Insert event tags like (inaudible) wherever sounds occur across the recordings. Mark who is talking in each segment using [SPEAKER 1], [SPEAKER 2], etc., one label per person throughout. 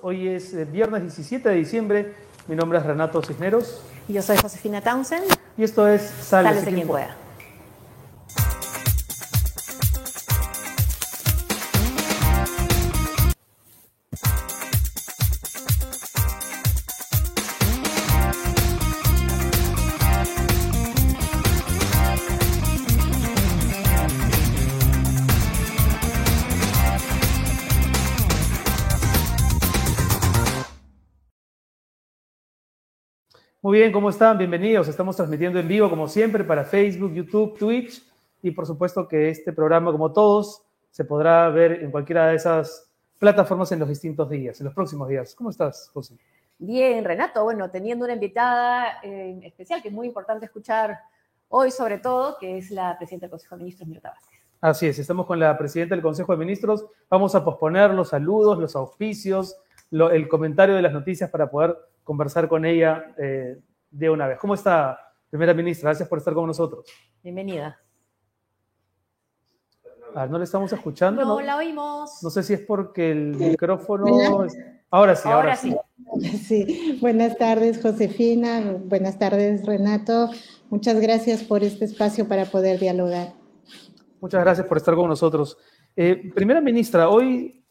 [SPEAKER 1] Hoy es eh, viernes 17 de diciembre. Mi nombre es Renato Cisneros.
[SPEAKER 2] Y yo soy Josefina Townsend.
[SPEAKER 1] Y esto es Sálvese, quien, pueda. Muy bien, ¿cómo están? Bienvenidos. Estamos transmitiendo en vivo, como siempre, para Facebook, YouTube, Twitch y por supuesto que este programa, como todos, se podrá ver en cualquiera de esas plataformas en los distintos días, en los próximos días. ¿Cómo estás, José?
[SPEAKER 2] Bien, Renato. Bueno, teniendo una invitada eh, especial que es muy importante escuchar hoy, sobre todo, que es la presidenta del Consejo de Ministros, Mirta Vázquez.
[SPEAKER 1] Así es, estamos con la presidenta del Consejo de Ministros. Vamos a posponer los saludos, los auspicios, el comentario de las noticias para poder conversar con ella eh, de una vez. ¿Cómo está, primera ministra? Gracias por estar con nosotros.
[SPEAKER 2] Bienvenida.
[SPEAKER 1] Ah, ¿No le estamos escuchando?
[SPEAKER 2] No, la oímos.
[SPEAKER 1] No sé si es porque el micrófono... Ahora sí, ahora, sí.
[SPEAKER 3] sí. Buenas tardes, Josefina. Buenas tardes, Renato. Muchas gracias por este espacio para poder dialogar.
[SPEAKER 1] Muchas gracias por estar con nosotros. Eh, primera ministra, hoy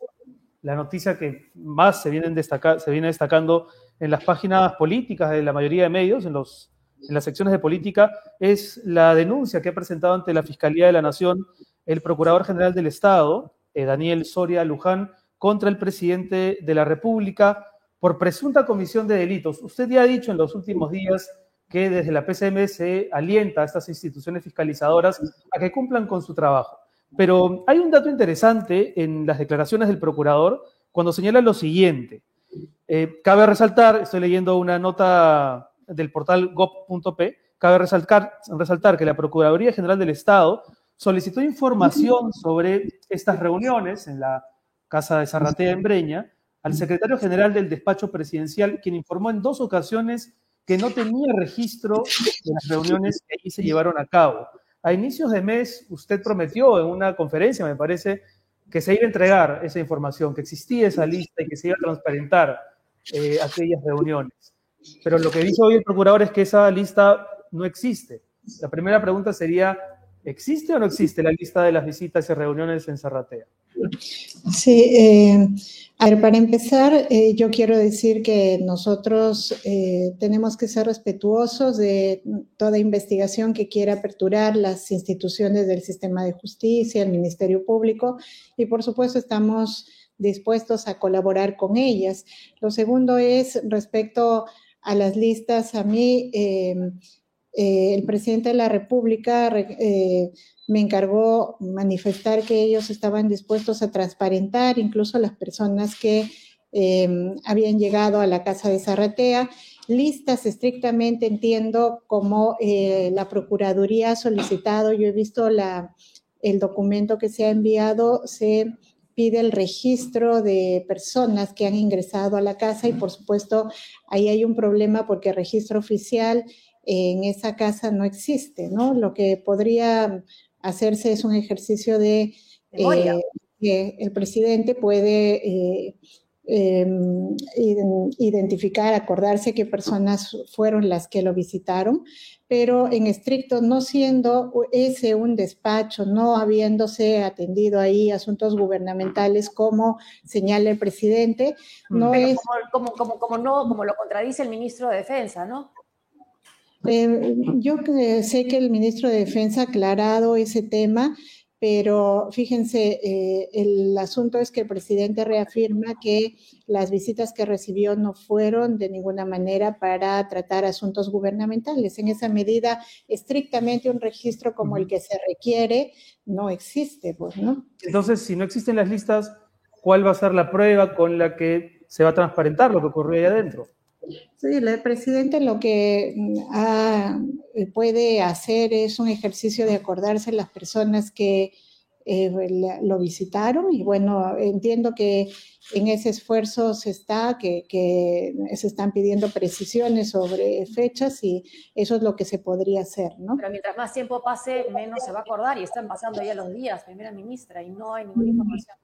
[SPEAKER 1] la noticia que más se viene, se viene destacando en las páginas políticas de la mayoría de medios, en, las secciones de política, es la denuncia que ha presentado ante la Fiscalía de la Nación el Procurador General del Estado, eh, Daniel Soria Luján, contra el presidente de la República por presunta comisión de delitos. Usted ya ha dicho en los últimos días que desde la PCM se alienta a estas instituciones fiscalizadoras a que cumplan con su trabajo. Pero hay un dato interesante en las declaraciones del procurador cuando señala lo siguiente. Eh, cabe resaltar, estoy leyendo una nota del portal gov.p, cabe resaltar, resaltar que la Procuraduría General del Estado solicitó información sobre estas reuniones en la Casa de Zarratea en Breña al secretario general del despacho presidencial, quien informó en dos ocasiones que no tenía registro de las reuniones que allí se llevaron a cabo. A inicios de mes usted prometió en una conferencia, me parece, que se iba a entregar esa información, que existía esa lista y que se iba a transparentar eh, aquellas reuniones. Pero lo que dice hoy el procurador es que esa lista no existe. La primera pregunta sería, ¿existe o no existe la lista de las visitas y reuniones en Zarratea?
[SPEAKER 3] Sí, eh, a ver, para empezar, eh, yo quiero decir que nosotros eh, tenemos que ser respetuosos de toda investigación que quiera aperturar las instituciones del sistema de justicia, el Ministerio Público, y por supuesto estamos dispuestos a colaborar con ellas. Lo segundo es respecto a las listas, a mí el presidente de la República me encargó manifestar que ellos estaban dispuestos a transparentar incluso las personas que em, habían llegado a la casa de Zarratea, listas estrictamente entiendo como eh, la Procuraduría ha solicitado, yo he visto el documento que se ha enviado, se pide el registro de personas que han ingresado a la casa y por supuesto ahí hay un problema porque el registro oficial en esa casa no existe, ¿no? Lo que podría hacerse es un ejercicio de eh, que el presidente puede eh, em, identificar, acordarse qué personas fueron las que lo visitaron, pero en estricto, no siendo ese un despacho, no habiéndose atendido ahí asuntos gubernamentales como señala el presidente, no es...
[SPEAKER 2] Como, como, como, no, como lo contradice el ministro de Defensa, ¿no?
[SPEAKER 3] Eh, yo sé que el ministro de Defensa ha aclarado ese tema, pero fíjense, eh, el asunto es que el presidente reafirma que las visitas que recibió no fueron de ninguna manera para tratar asuntos gubernamentales. En esa medida, estrictamente un registro como el que se requiere no existe, pues, ¿no?
[SPEAKER 1] Entonces, si no existen las listas, ¿cuál va a ser la prueba con la que se va a transparentar lo que ocurrió ahí adentro?
[SPEAKER 3] Sí, el presidente lo que eh, puede hacer es un ejercicio de acordarse las personas que eh, lo visitaron y bueno, entiendo que en ese esfuerzo se está, que, que, se están pidiendo precisiones sobre fechas y eso es lo que se podría hacer, ¿no?
[SPEAKER 2] Pero mientras más tiempo pase, menos se va a acordar y están pasando ya los días, primera ministra, y no hay ninguna información.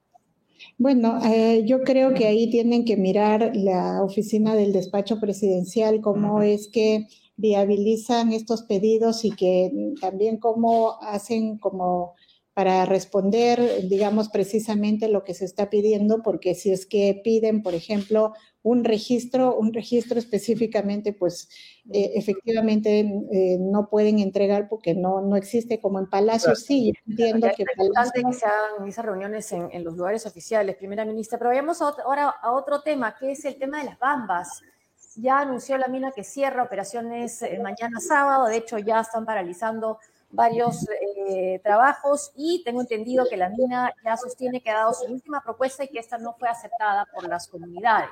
[SPEAKER 3] Bueno, eh, yo creo que ahí tienen que mirar la oficina del despacho presidencial, cómo es que viabilizan estos pedidos y que también cómo hacen como para responder, digamos, precisamente lo que se está pidiendo, porque si es que piden, por ejemplo, un registro, un registro específicamente, pues eh, efectivamente eh, no pueden entregar porque no, no existe como en Palacio. Sí,
[SPEAKER 2] entiendo que es importante que se hagan esas reuniones en, en, los lugares oficiales, primera ministra. Pero vayamos ahora a otro tema, que es el tema de las bambas. Ya anunció la mina que cierra operaciones eh, mañana sábado, de hecho ya están paralizando varios eh, trabajos y tengo entendido que la mina ya sostiene que ha dado su última propuesta y que esta no fue aceptada por las comunidades.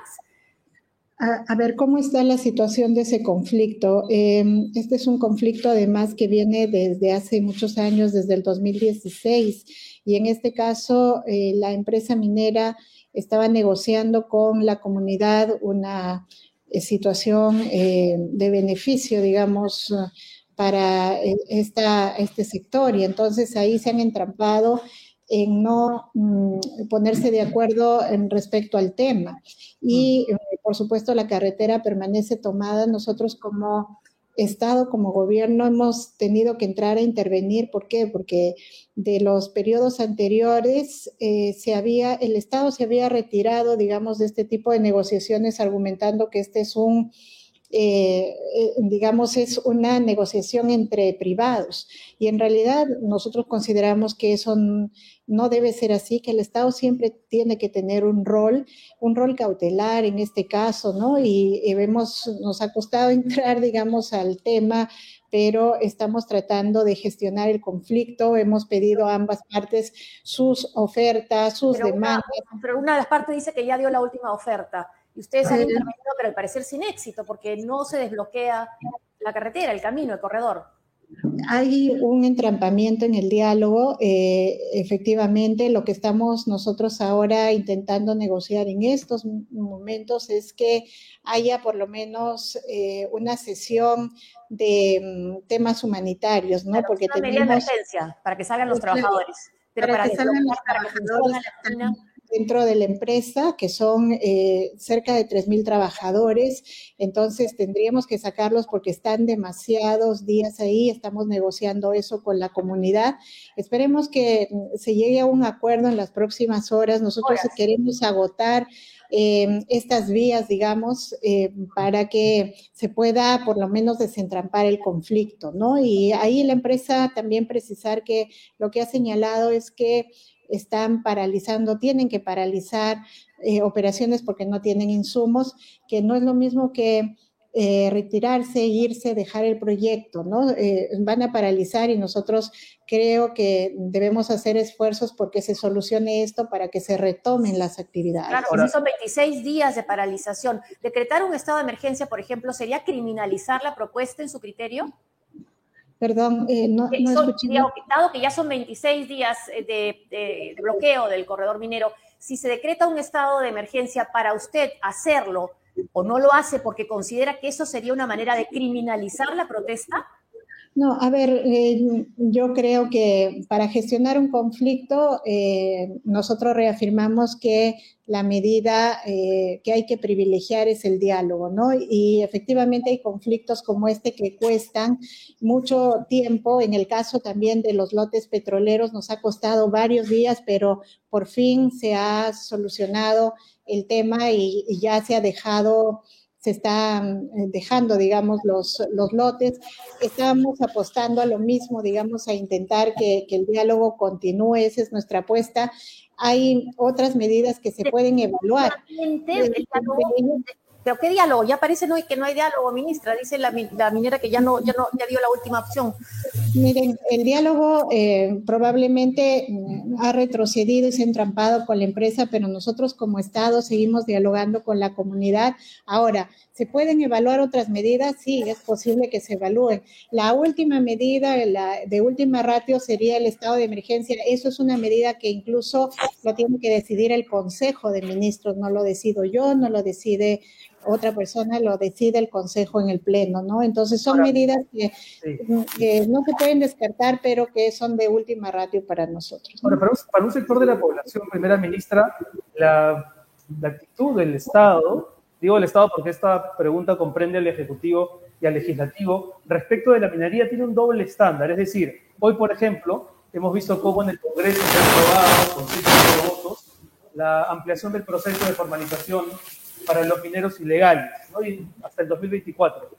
[SPEAKER 3] A, ver, ¿cómo está la situación de ese conflicto? Em, este es un conflicto además que viene desde hace muchos años, desde el 2016, y en este caso eh, la empresa minera estaba negociando con la comunidad una eh, situación de beneficio, digamos, para eh, esta, este sector y entonces ahí se han entrampado en no mm, ponerse de acuerdo en respecto al tema. Y eh, por supuesto la carretera permanece tomada. Nosotros como Estado, como gobierno, hemos tenido que entrar a intervenir. ¿Por qué? Porque de los periodos anteriores eh, se había, el Estado se había retirado, digamos, de este tipo de negociaciones argumentando que este es un eh, eh, digamos, es una negociación entre privados. Y en realidad nosotros consideramos que eso no debe ser así, que el Estado siempre tiene que tener un rol, un rol cautelar en este caso, ¿no? Y, vemos, nos ha costado (laughs) entrar, digamos, al tema pero estamos tratando de gestionar el conflicto. Hemos pedido a ambas partes sus ofertas, sus demandas.
[SPEAKER 2] pero una de las partes dice que ya dio la última oferta. Y ustedes han intervenido, pero al parecer sin éxito, porque no se desbloquea la carretera, el camino, el corredor.
[SPEAKER 3] Hay un entrampamiento en el diálogo. Eh, efectivamente, lo que estamos nosotros ahora intentando negociar en estos momentos es que haya por lo menos eh, una sesión de mm, temas humanitarios, ¿no?
[SPEAKER 2] Porque tenemos... emergencia para que salgan los trabajadores. Pero para, que salgan los trabajadores
[SPEAKER 3] dentro de la empresa, que son eh, cerca de 3.000 trabajadores. Entonces, tendríamos que sacarlos porque están demasiados días ahí. Estamos negociando eso con la comunidad. Esperemos que mm, se llegue a un acuerdo en las próximas horas. Nosotros queremos agotar em, estas vías, digamos, eh, para que se pueda por lo menos desentrampar el conflicto, ¿no? Y ahí la empresa también precisar que lo que ha señalado es que están paralizando, tienen que paralizar eh, operaciones porque no tienen insumos, que no es lo mismo que eh, retirarse, irse, dejar el proyecto, ¿no? Eh, van a paralizar y nosotros creo que debemos hacer esfuerzos porque se solucione esto para que se retomen las actividades.
[SPEAKER 2] Claro, son 26 días de paralización. Decretar un estado de emergencia, por ejemplo, ¿sería criminalizar la propuesta en su criterio?
[SPEAKER 3] Perdón, eh, no, no escuché.
[SPEAKER 2] Dado que ya son 26 días eh, de, bloqueo del corredor minero, si se decreta un estado de emergencia para usted hacerlo o no lo hace porque considera que eso sería una manera de criminalizar la protesta,
[SPEAKER 3] no, a ver, eh, yo creo que para gestionar un conflicto, eh, nosotros reafirmamos que la medida eh, que hay que privilegiar es el diálogo, ¿no? Y efectivamente hay conflictos como este que cuestan mucho tiempo. En el caso también de los lotes petroleros nos ha costado varios días, pero por fin se ha solucionado el tema y ya se ha dejado se están eh, dejando, digamos, los, los lotes. Estamos apostando a lo mismo, digamos, a intentar que, que el diálogo continúe, esa es nuestra apuesta. Hay otras medidas que se pueden evaluar.
[SPEAKER 2] Pero qué diálogo, ya parece no, que no hay diálogo, ministra, dice la, minera que ya no, ya no, ya dio la última opción.
[SPEAKER 3] Miren, el diálogo eh, probablemente mm, ha retrocedido y se ha entrampado con la empresa, pero nosotros como Estado seguimos dialogando con la comunidad. Ahora, ¿se pueden evaluar otras medidas? Sí, es posible que se evalúen. La última medida, la de última ratio, sería el estado de emergencia. Eso es una medida que incluso lo tiene que decidir el Consejo de Ministros, no lo decido yo, no lo decide otra persona lo decide el Consejo en el Pleno, ¿no? Entonces son medidas que, no se pueden descartar, pero que son de última ratio para nosotros.
[SPEAKER 1] Bueno, para un, sector de la población, primera ministra, la, la actitud del Estado, digo el Estado porque esta pregunta comprende al Ejecutivo y al Legislativo, respecto de la minería tiene un doble estándar, es decir, hoy, por ejemplo, hemos visto cómo en el Congreso se ha aprobado con cinco votos la ampliación del proceso de formalización para los mineros ilegales, ¿no? y hasta el 2024.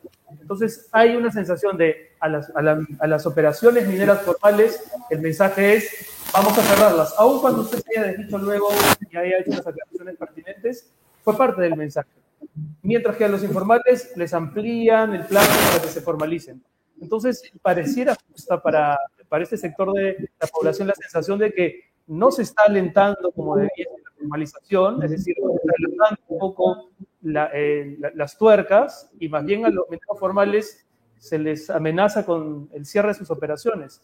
[SPEAKER 1] Entonces, hay una sensación de a las, a, las, operaciones mineras formales, el mensaje es, vamos a cerrarlas, aun cuando usted se haya dicho luego y haya hecho las aclaraciones pertinentes, fue parte del mensaje. Mientras que a los informales les amplían el plazo para que se formalicen. Entonces, pareciera justa para, para este sector de la población la sensación de que no se está alentando como debía la formalización, es decir, está alentando un poco eh, las tuercas y más bien a los mineros formales se les amenaza con el cierre de sus operaciones.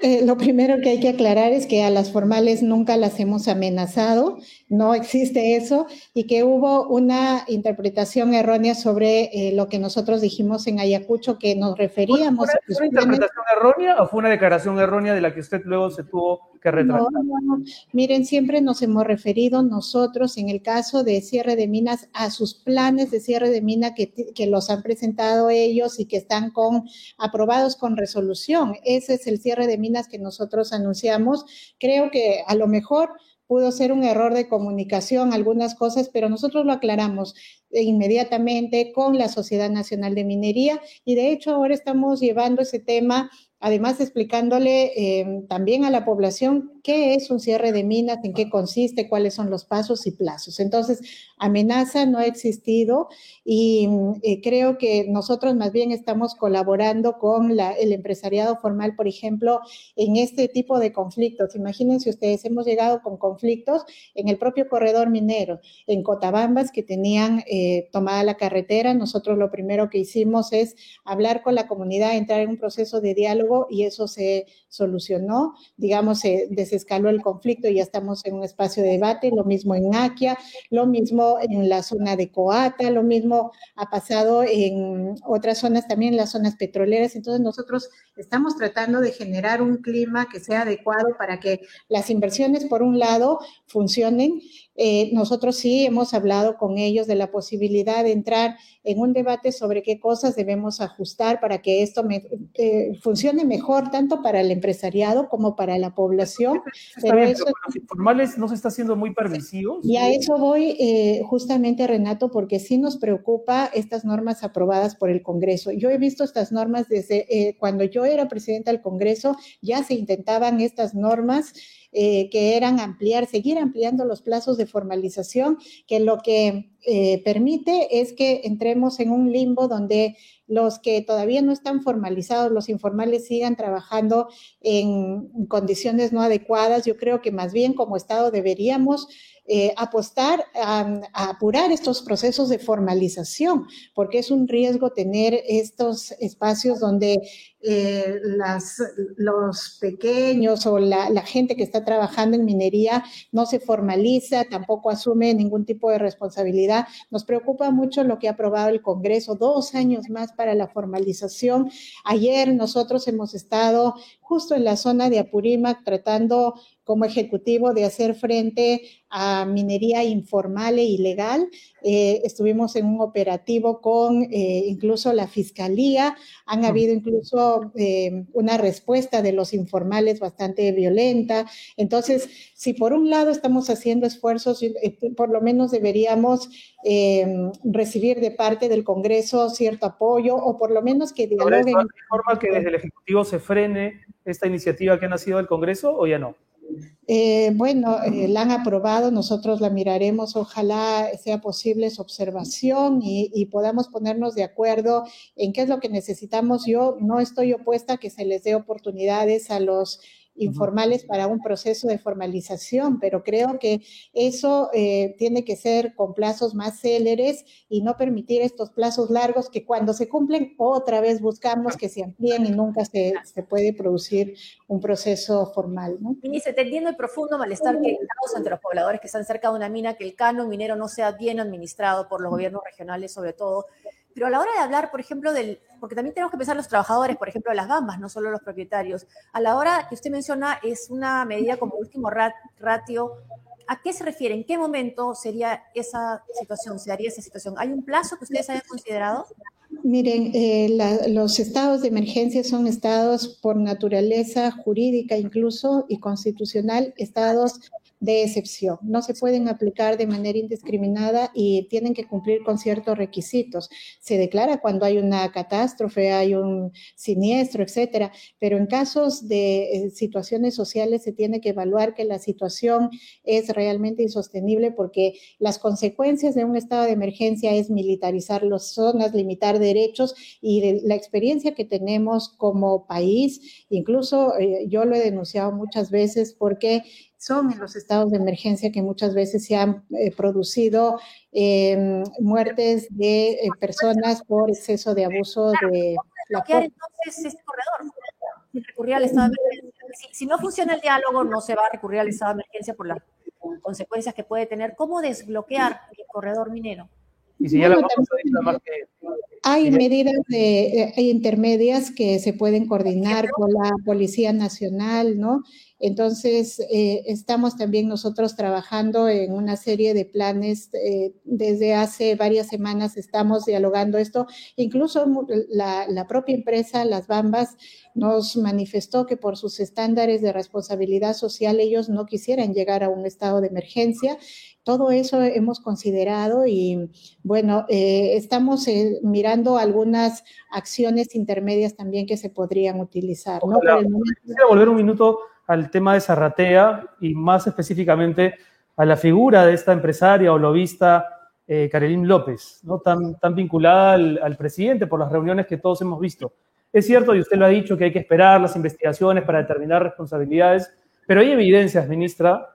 [SPEAKER 3] Eh, lo primero que hay que aclarar es que a las formales nunca las hemos amenazado, no existe eso, y que hubo una interpretación errónea sobre eh, lo que nosotros dijimos en Ayacucho, que nos referíamos
[SPEAKER 1] ¿Fue, una, interpretación errónea o fue una declaración errónea de la que usted luego se tuvo que retractar? No, no,
[SPEAKER 3] Miren, siempre nos hemos referido nosotros, en el caso de cierre de minas, a sus planes de cierre de mina que, que los han presentado ellos y que están con aprobados con resolución. Ese es el cierre de minas que nosotros anunciamos. Creo que a lo mejor pudo ser un error de comunicación, algunas cosas, pero nosotros lo aclaramos inmediatamente con la Sociedad Nacional de Minería y de hecho ahora estamos llevando ese tema además explicándole eh, también a la población qué es un cierre de minas, en qué consiste, cuáles son los pasos y plazos. Entonces, amenaza no ha existido y eh, creo que nosotros más bien estamos colaborando con el empresariado formal, por ejemplo, en este tipo de conflictos. Imagínense ustedes, hemos llegado con conflictos en el propio corredor minero, en Cotabambas, que tenían eh, tomada la carretera. Nosotros lo primero que hicimos es hablar con la comunidad, entrar en un proceso de diálogo y eso se solucionó, digamos, se desescaló el conflicto y ya estamos en un espacio de debate, lo mismo en Aquia, lo mismo en la zona de Coata, lo mismo ha pasado en otras zonas también, en las zonas petroleras, entonces nosotros estamos tratando de generar un clima que sea adecuado para que las inversiones, por un lado, funcionen eh, nosotros sí hemos hablado con ellos de la posibilidad de entrar en un debate sobre qué cosas debemos ajustar para que esto eh, funcione mejor tanto para el empresariado como para la población.
[SPEAKER 1] pero eso, los informales no se está haciendo muy permisivos.
[SPEAKER 3] Y a eso voy eh, justamente, Renato, porque sí nos preocupa estas normas aprobadas por el Congreso. Yo he visto estas normas desde cuando yo era presidenta del Congreso, ya se intentaban estas normas. Eh, que eran ampliar, seguir ampliando los plazos de formalización, que lo que eh, permite es que entremos en un limbo donde los que todavía no están formalizados, los informales, sigan trabajando en condiciones no adecuadas. Yo creo que más bien como Estado deberíamos eh, apostar a, apurar estos procesos de formalización, porque es un riesgo tener estos espacios donde eh, las, los pequeños o la, la, gente que está trabajando en minería no se formaliza, tampoco asume ningún tipo de responsabilidad. Nos preocupa mucho lo que ha aprobado el Congreso, dos años más para la formalización. Ayer nosotros hemos estado justo en la zona de Apurímac tratando como ejecutivo de hacer frente a minería informal e ilegal. Eh, estuvimos en un operativo con eh, incluso la fiscalía. Han habido incluso eh, una respuesta de los informales bastante violenta. Entonces, si por un lado estamos haciendo esfuerzos, por lo menos deberíamos recibir de parte del Congreso cierto apoyo o por lo menos que dialoguen. ¿De
[SPEAKER 1] forma que desde el Ejecutivo se frene esta iniciativa que ha nacido del Congreso o ya no?
[SPEAKER 3] Eh, bueno, eh, la han aprobado, nosotros la miraremos, ojalá sea posible su observación y, y, podamos ponernos de acuerdo en qué es lo que necesitamos. Yo no estoy opuesta a que se les dé oportunidades a los informales para un proceso de formalización, pero creo que eso eh, tiene que ser con plazos más céleres y no permitir estos plazos largos que cuando se cumplen otra vez buscamos que se amplíen y nunca se, se puede producir un proceso formal. ¿no?
[SPEAKER 2] Ministra, entendiendo el profundo malestar que causa entre los pobladores que están cerca de una mina, que el canon minero no sea bien administrado por los gobiernos regionales sobre todo, Pero a la hora de hablar, por ejemplo, del, porque también tenemos que pensar los trabajadores, por ejemplo, las bambas, no solo los propietarios. A la hora que usted menciona es una medida como último ratio, ¿a qué se refiere? ¿En qué momento sería esa situación, se daría esa situación? ¿Hay un plazo que ustedes hayan considerado?
[SPEAKER 3] Miren, eh, los estados de emergencia son estados por naturaleza jurídica incluso y constitucional, estados de excepción. No se pueden aplicar de manera indiscriminada y tienen que cumplir con ciertos requisitos. Se declara cuando hay una catástrofe, hay un siniestro, etcétera, pero en casos de eh, situaciones sociales se tiene que evaluar que la situación es realmente insostenible porque las consecuencias de un estado de emergencia es militarizar las zonas, limitar derechos y la experiencia que tenemos como país, incluso eh, yo lo he denunciado muchas veces porque son en los estados de emergencia que muchas veces se han eh, producido em, muertes de eh, personas por exceso de abuso de
[SPEAKER 2] la entonces este corredor recurrir al estado de emergencia. Si, no funciona el diálogo, no se va a recurrir al estado de emergencia por las consecuencias que puede tener. ¿Cómo desbloquear el corredor minero?
[SPEAKER 3] Y si ya vamos a que hay medidas de, eh, intermedias que se pueden coordinar con la Policía Nacional, ¿no? Entonces, eh, estamos también nosotros trabajando en una serie de planes. Eh, desde hace varias semanas estamos dialogando esto. Incluso la, la, propia empresa, Las Bambas, nos manifestó que por sus estándares de responsabilidad social ellos no quisieran llegar a un estado de emergencia todo eso hemos considerado y bueno, eh, estamos mirando algunas acciones intermedias también que se podrían utilizar. ¿no?
[SPEAKER 1] Quisiera volver un minuto al tema de Zarratea y más específicamente a la figura de esta empresaria o lobista eh, López, ¿no? tan, vinculada al, al presidente por las reuniones que todos hemos visto. Es cierto, y usted lo ha dicho, que hay que esperar las investigaciones para determinar responsabilidades, pero hay evidencias, ministra,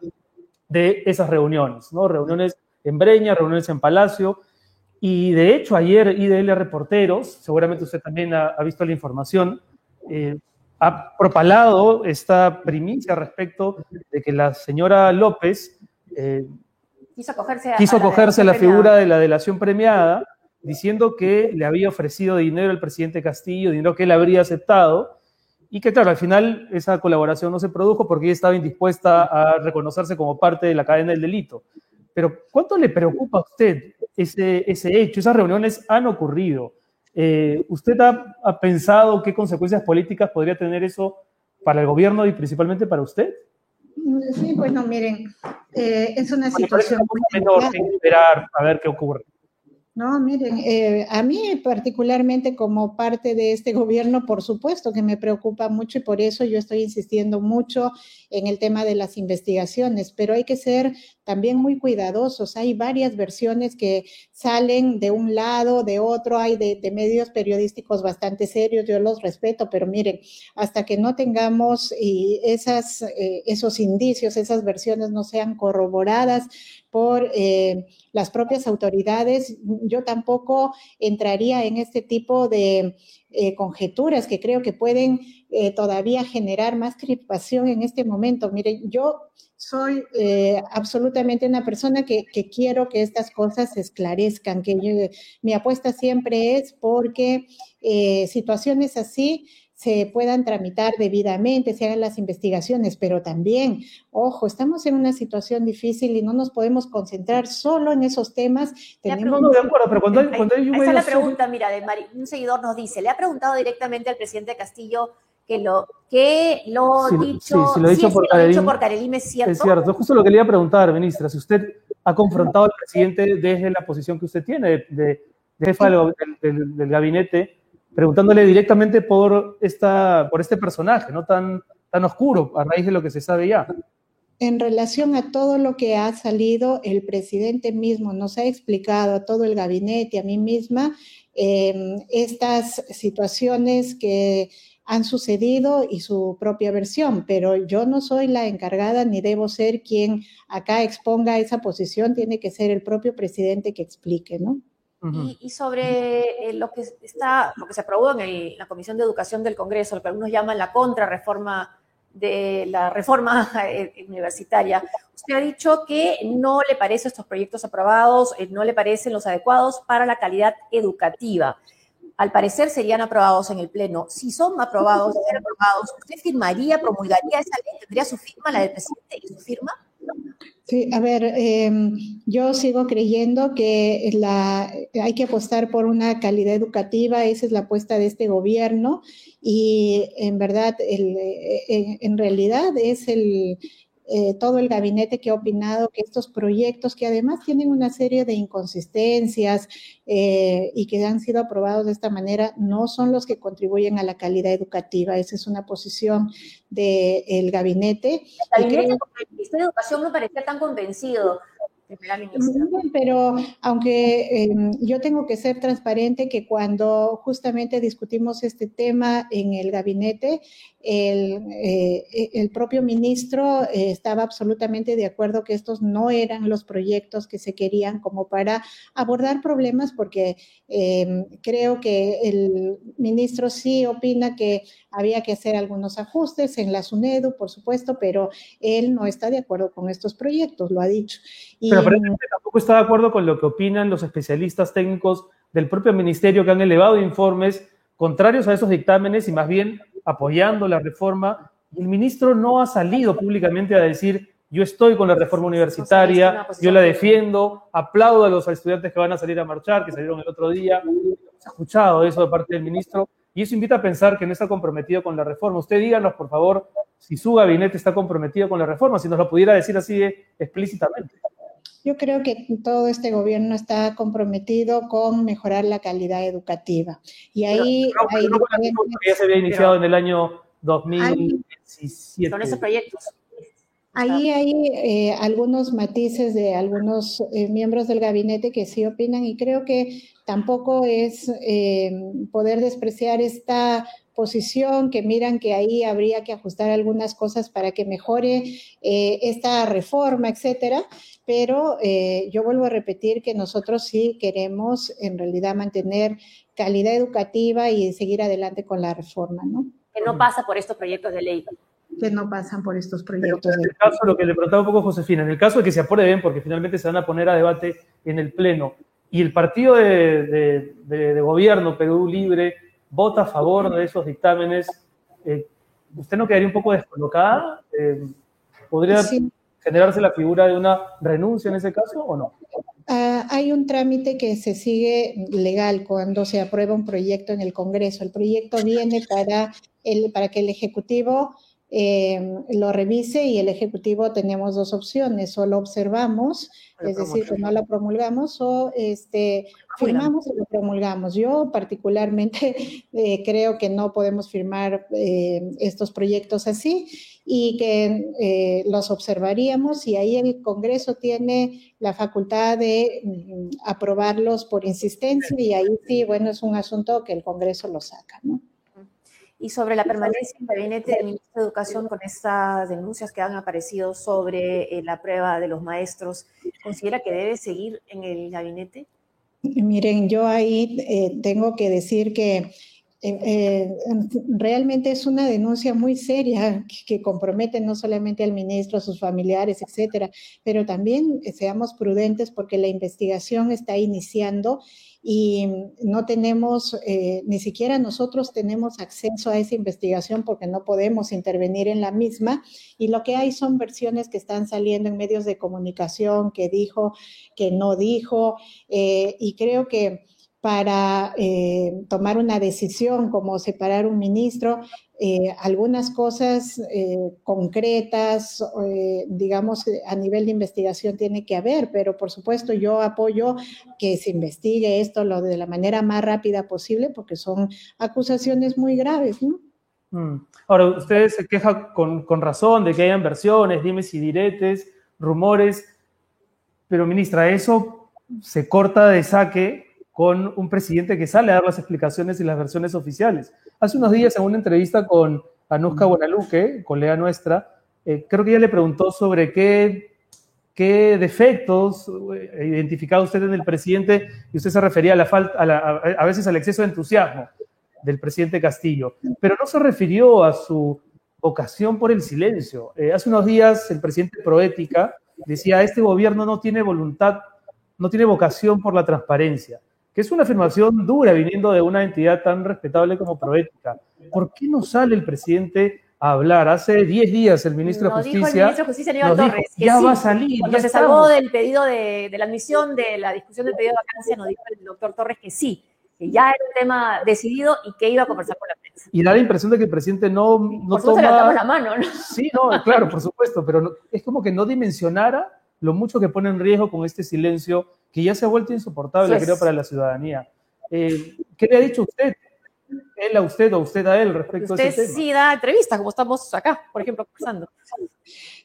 [SPEAKER 1] de esas reuniones, ¿no? Reuniones en Breña, reuniones en Palacio. Y de hecho, ayer IDL Reporteros, seguramente usted también ha, visto la información, eh, ha propalado esta primicia respecto de que la señora López
[SPEAKER 2] eh, quiso cogerse,
[SPEAKER 1] a, la, figura de la delación premiada, diciendo que le había ofrecido dinero al presidente Castillo, dinero que él habría aceptado, y que claro, al final esa colaboración no se produjo porque ella estaba indispuesta a reconocerse como parte de la cadena del delito. Pero ¿cuánto le preocupa a usted ese, ese hecho? Esas reuniones han ocurrido. Eh, ¿Usted ha, pensado qué consecuencias políticas podría tener eso para el gobierno y principalmente para usted?
[SPEAKER 3] Sí, bueno, miren, eh, es una situación...
[SPEAKER 1] esperar a ver qué ocurre.
[SPEAKER 3] No, miren, eh, a mí particularmente como parte de este gobierno, por supuesto que me preocupa mucho y por eso yo estoy insistiendo mucho en el tema de las investigaciones, pero hay que ser también muy cuidadosos. Hay varias versiones que salen de un lado, de otro, hay de, medios periodísticos bastante serios, yo los respeto, pero miren, hasta que no tengamos esas, eh, esos indicios, esas versiones no sean corroboradas, por eh, las propias autoridades. Yo tampoco entraría en este tipo de eh, conjeturas que creo que pueden eh, todavía generar más crispación en este momento. Miren, yo soy absolutamente una persona que, quiero que estas cosas se esclarezcan, que mi apuesta siempre es porque situaciones así se puedan tramitar debidamente, se hagan las investigaciones, pero también, ojo, estamos en una situación difícil y no nos podemos concentrar solo en esos temas.
[SPEAKER 1] Tenemos... No, de acuerdo, pero cuando hay, cuando hay
[SPEAKER 2] Esa es la pregunta, mira, de un seguidor nos dice, le ha preguntado directamente al presidente Castillo que lo que lo dicho,
[SPEAKER 1] sí, lo dicho, por, Carelim, es cierto. Es cierto, justo lo que le iba a preguntar, ministra, si usted ha confrontado al presidente desde la posición que usted tiene de, jefa del gabinete, preguntándole directamente por, esta, por este personaje, ¿no? Tan, tan oscuro a raíz de lo que se sabe ya.
[SPEAKER 3] En relación a todo lo que ha salido, el presidente mismo nos ha explicado a todo el gabinete, a mí misma, em, estas situaciones que han sucedido y su propia versión, pero yo no soy la encargada ni debo ser quien acá exponga esa posición, tiene que ser el propio presidente que explique, ¿no?
[SPEAKER 2] Y, sobre eh, lo, que está, lo que se aprobó en la Comisión de Educación del Congreso, lo que algunos llaman la contrarreforma de la reforma (laughs) eh, universitaria. Usted ha dicho que no le parecen estos proyectos aprobados, eh, no le parecen los adecuados para la calidad educativa. Al parecer serían aprobados en el Pleno. Si son aprobados, aprobados, ¿usted firmaría, promulgaría esa ley? ¿Tendría su firma, la del presidente y su firma?
[SPEAKER 3] Sí, a ver, em, yo sigo creyendo que la, hay que apostar por una calidad educativa, esa es la apuesta de este gobierno y en verdad, el, eh, en realidad es el, eh, todo el gabinete que ha opinado que estos proyectos, que además tienen una serie de inconsistencias eh, y que han sido aprobados de esta manera, no son los que contribuyen a la calidad educativa. Esa es una posición del gabinete.
[SPEAKER 2] El gabinete, el Ministerio de Educación no parecía tan convencido
[SPEAKER 3] pero aunque em, yo tengo que ser transparente que cuando justamente discutimos este tema en el gabinete, el, eh, el propio ministro eh, estaba absolutamente de acuerdo que estos no eran los proyectos que se querían como para abordar problemas, porque em, creo que el ministro sí opina que había que hacer algunos ajustes en la SUNEDU, por supuesto, pero él no está de acuerdo con estos proyectos, lo ha dicho.
[SPEAKER 1] pero aparentemente tampoco está de acuerdo con lo que opinan los especialistas técnicos del propio ministerio que han elevado informes contrarios a esos dictámenes y más bien apoyando la reforma. El ministro no ha salido públicamente a decir, yo estoy con la reforma universitaria, yo la defiendo, aplaudo a los estudiantes que van a salir a marchar, que salieron el otro día. Se ha escuchado eso de parte del ministro y eso invita a pensar que no está comprometido con la reforma. Usted díganos, por favor, si su gabinete está comprometido con la reforma, si nos lo pudiera decir así explícitamente.
[SPEAKER 3] Yo creo que todo este gobierno está comprometido con mejorar la calidad educativa. Y ahí...
[SPEAKER 1] ya se había iniciado en el año 2017.
[SPEAKER 2] Con esos proyectos.
[SPEAKER 3] Ahí hay eh, algunos matices de algunos eh, miembros del gabinete que sí opinan y creo que tampoco es eh, poder despreciar esta posición, que miran que ahí habría que ajustar algunas cosas para que mejore esta reforma, etcétera. Pero yo vuelvo a repetir que nosotros sí queremos en realidad mantener calidad educativa y seguir adelante con la reforma, ¿no?
[SPEAKER 2] Que no pasa por estos proyectos de ley
[SPEAKER 3] que no pasan por estos proyectos.
[SPEAKER 1] en el caso, lo que le preguntaba un poco Josefina, en el caso de que se aprueben, porque finalmente se van a poner a debate en el Pleno, y el partido de, gobierno, Perú Libre, vota a favor de esos dictámenes, eh, ¿usted no quedaría un poco descolocada? Eh, ¿Podría generarse la figura de una renuncia en ese caso o no?
[SPEAKER 3] Ah, hay un trámite que se sigue legal cuando se aprueba un proyecto en el Congreso. El proyecto viene para, el, para que el Ejecutivo Em, lo revise y el Ejecutivo tenemos dos opciones, o lo observamos, es decir, que no lo promulgamos, o este, firmamos y lo promulgamos. Yo particularmente (laughs) eh, creo que no podemos firmar eh, estos proyectos así y que eh, los observaríamos y ahí el Congreso tiene la facultad de mm, aprobarlos por insistencia y ahí sí, bueno, es un asunto que el Congreso lo saca, ¿no?
[SPEAKER 2] Y sobre la permanencia en el gabinete del ministro de Educación con estas denuncias que han aparecido sobre eh, la prueba de los maestros, ¿considera que debe seguir en el gabinete?
[SPEAKER 3] Miren, yo ahí eh, tengo que decir que eh, realmente es una denuncia muy seria que, compromete no solamente al ministro, a sus familiares, etcétera, pero también seamos prudentes porque la investigación está iniciando y no tenemos, eh, ni siquiera nosotros tenemos acceso a esa investigación porque no podemos intervenir en la misma. Y lo que hay son versiones que están saliendo en medios de comunicación, que dijo, que no dijo, eh, y creo que para eh, tomar una decisión como separar un ministro, eh, algunas cosas eh, concretas, digamos, a nivel de investigación tiene que haber, pero por supuesto yo apoyo que se investigue esto de la manera más rápida posible porque son acusaciones muy graves.
[SPEAKER 1] Mm. Ahora, ustedes se quejan con, con razón de que hayan versiones, dimes y diretes, rumores, pero ministra, eso se corta de saque con un presidente que sale a dar las explicaciones y las versiones oficiales. Hace unos días en una entrevista con Anuska Buenaluque, colega nuestra, eh, creo que ella le preguntó sobre qué, qué defectos eh, identificaba usted en el presidente y usted se refería a, la falta, a, a veces al exceso de entusiasmo del presidente Castillo, pero no se refirió a su vocación por el silencio. Eh, hace unos días el presidente Proética decía, este gobierno no tiene voluntad, no tiene vocación por la transparencia, que es una afirmación dura viniendo de una entidad tan respetable como Proética. ¿Por qué no sale el presidente a hablar? Hace 10 días el ministro de Justicia...
[SPEAKER 2] Dijo el ministro de Justicia, Aníbal Torres,
[SPEAKER 1] ya va a salir.
[SPEAKER 2] Cuando se salvó del pedido de, de, la admisión, de la discusión del pedido de vacancia, nos dijo el doctor Torres que sí, que ya era un tema decidido y que iba a conversar con la prensa.
[SPEAKER 1] Y da la impresión de que el presidente no, no
[SPEAKER 2] por toma... la mano, ¿no?
[SPEAKER 1] Sí, no, claro, por supuesto, pero no, es como que no dimensionara lo mucho que pone en riesgo con este silencio que ya se ha vuelto insoportable, creo, para la ciudadanía. Eh, ¿Qué le ha dicho usted? Él a usted o usted a él respecto
[SPEAKER 2] usted
[SPEAKER 1] a ese
[SPEAKER 2] tema. sí da entrevistas, como estamos acá, por ejemplo, conversando.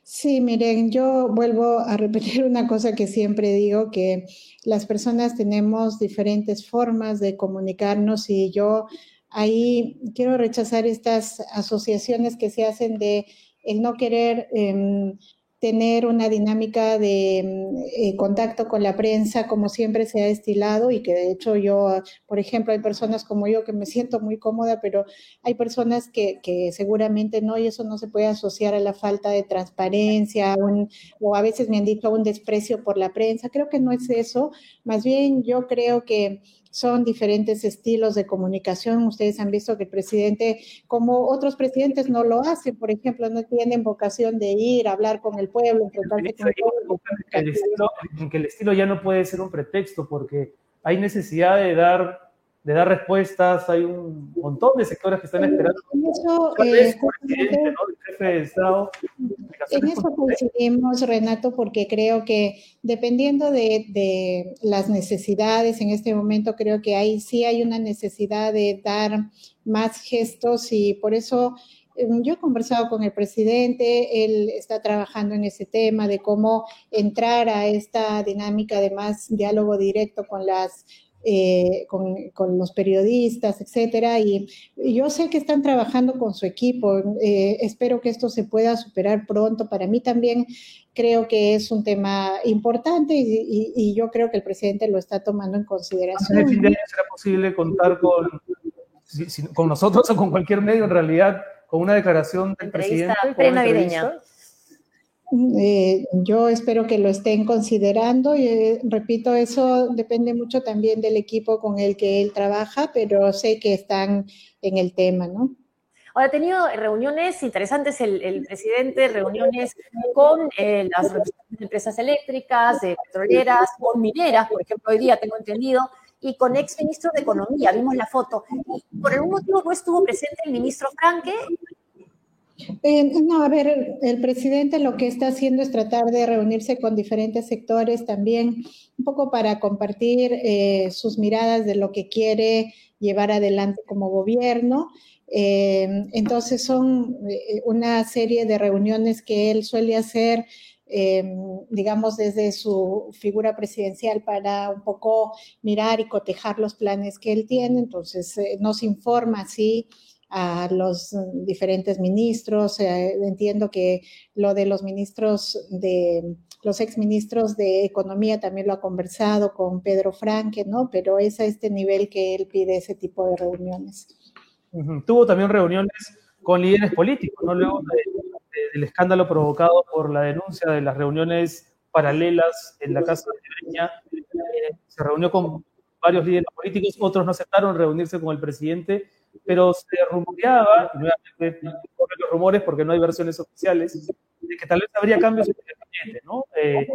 [SPEAKER 3] Sí, miren, yo vuelvo a repetir una cosa que siempre digo, que las personas tenemos diferentes formas de comunicarnos y yo ahí quiero rechazar estas asociaciones que se hacen de el no querer eh, tener una dinámica de mm, eh, contacto con la prensa como siempre se ha estilado y que de hecho yo, por ejemplo, hay personas como yo que me (laughs) siento muy cómoda, pero hay personas que, que seguramente no y eso no se puede asociar a la falta de transparencia un, o a veces me han dicho un desprecio por la prensa. Creo que no es eso, más bien yo creo que son diferentes estilos de comunicación. Ustedes han visto que el presidente, como otros presidentes, no lo hacen. Por ejemplo, no tienen vocación de ir a hablar con el pueblo,
[SPEAKER 1] en el estilo, en que el estilo ya no puede ser un pretexto porque hay necesidad de dar de dar respuestas, hay un montón de sectores que están esperando.
[SPEAKER 3] En eso, eh, ¿no? jefe de Estado. En eso coincidimos, Renato, porque creo que dependiendo de, de, las necesidades en este momento, creo que hay, sí hay una necesidad de dar más gestos y por eso em, yo he conversado con el presidente, él está trabajando en ese tema de cómo entrar a esta dinámica de más diálogo directo con las eh, con, los periodistas, etcétera. Y, yo sé que están trabajando con su equipo. Eh, espero que esto se pueda superar pronto. Para mí también creo que es un tema importante y, yo creo que el presidente lo está tomando en consideración.
[SPEAKER 1] ¿En fin de año será posible contar con, con nosotros (laughs) o con cualquier medio en realidad con una declaración del presidente?
[SPEAKER 2] Pre-navideña.
[SPEAKER 3] Eh, yo espero que lo estén considerando y eh, repito, eso depende mucho también del equipo con el que él trabaja, pero sé que están en el tema, ¿no?
[SPEAKER 2] Ahora, ha tenido reuniones interesantes el, presidente, reuniones con eh, las empresas eléctricas, de petroleras, con mineras, por ejemplo, hoy día tengo entendido, y con ex ministros de Economía, vimos la foto. Y por algún motivo no estuvo presente el ministro Franque,
[SPEAKER 3] eh, no, a ver, el presidente lo que está haciendo es tratar de reunirse con diferentes sectores también, un poco para compartir eh, sus miradas de lo que quiere llevar adelante como gobierno. Eh, entonces son una serie de reuniones que él suele hacer, digamos, desde su figura presidencial para un poco mirar y cotejar los planes que él tiene. Entonces nos informa así a los diferentes ministros. Eh, entiendo que lo de los ministros de los exministros de Economía también lo ha conversado con Pedro Franque, ¿no? Pero es a este nivel que él pide ese tipo de reuniones.
[SPEAKER 1] Tuvo también reuniones con líderes políticos, ¿no? Luego del escándalo provocado por la denuncia de las reuniones paralelas en la Casa de Breña, eh, se reunió con varios líderes políticos, otros no aceptaron reunirse con el presidente pero se rumoreaba, y nuevamente los rumores porque no hay versiones oficiales, de que tal vez habría cambios en el gabinete, ¿no? Eh,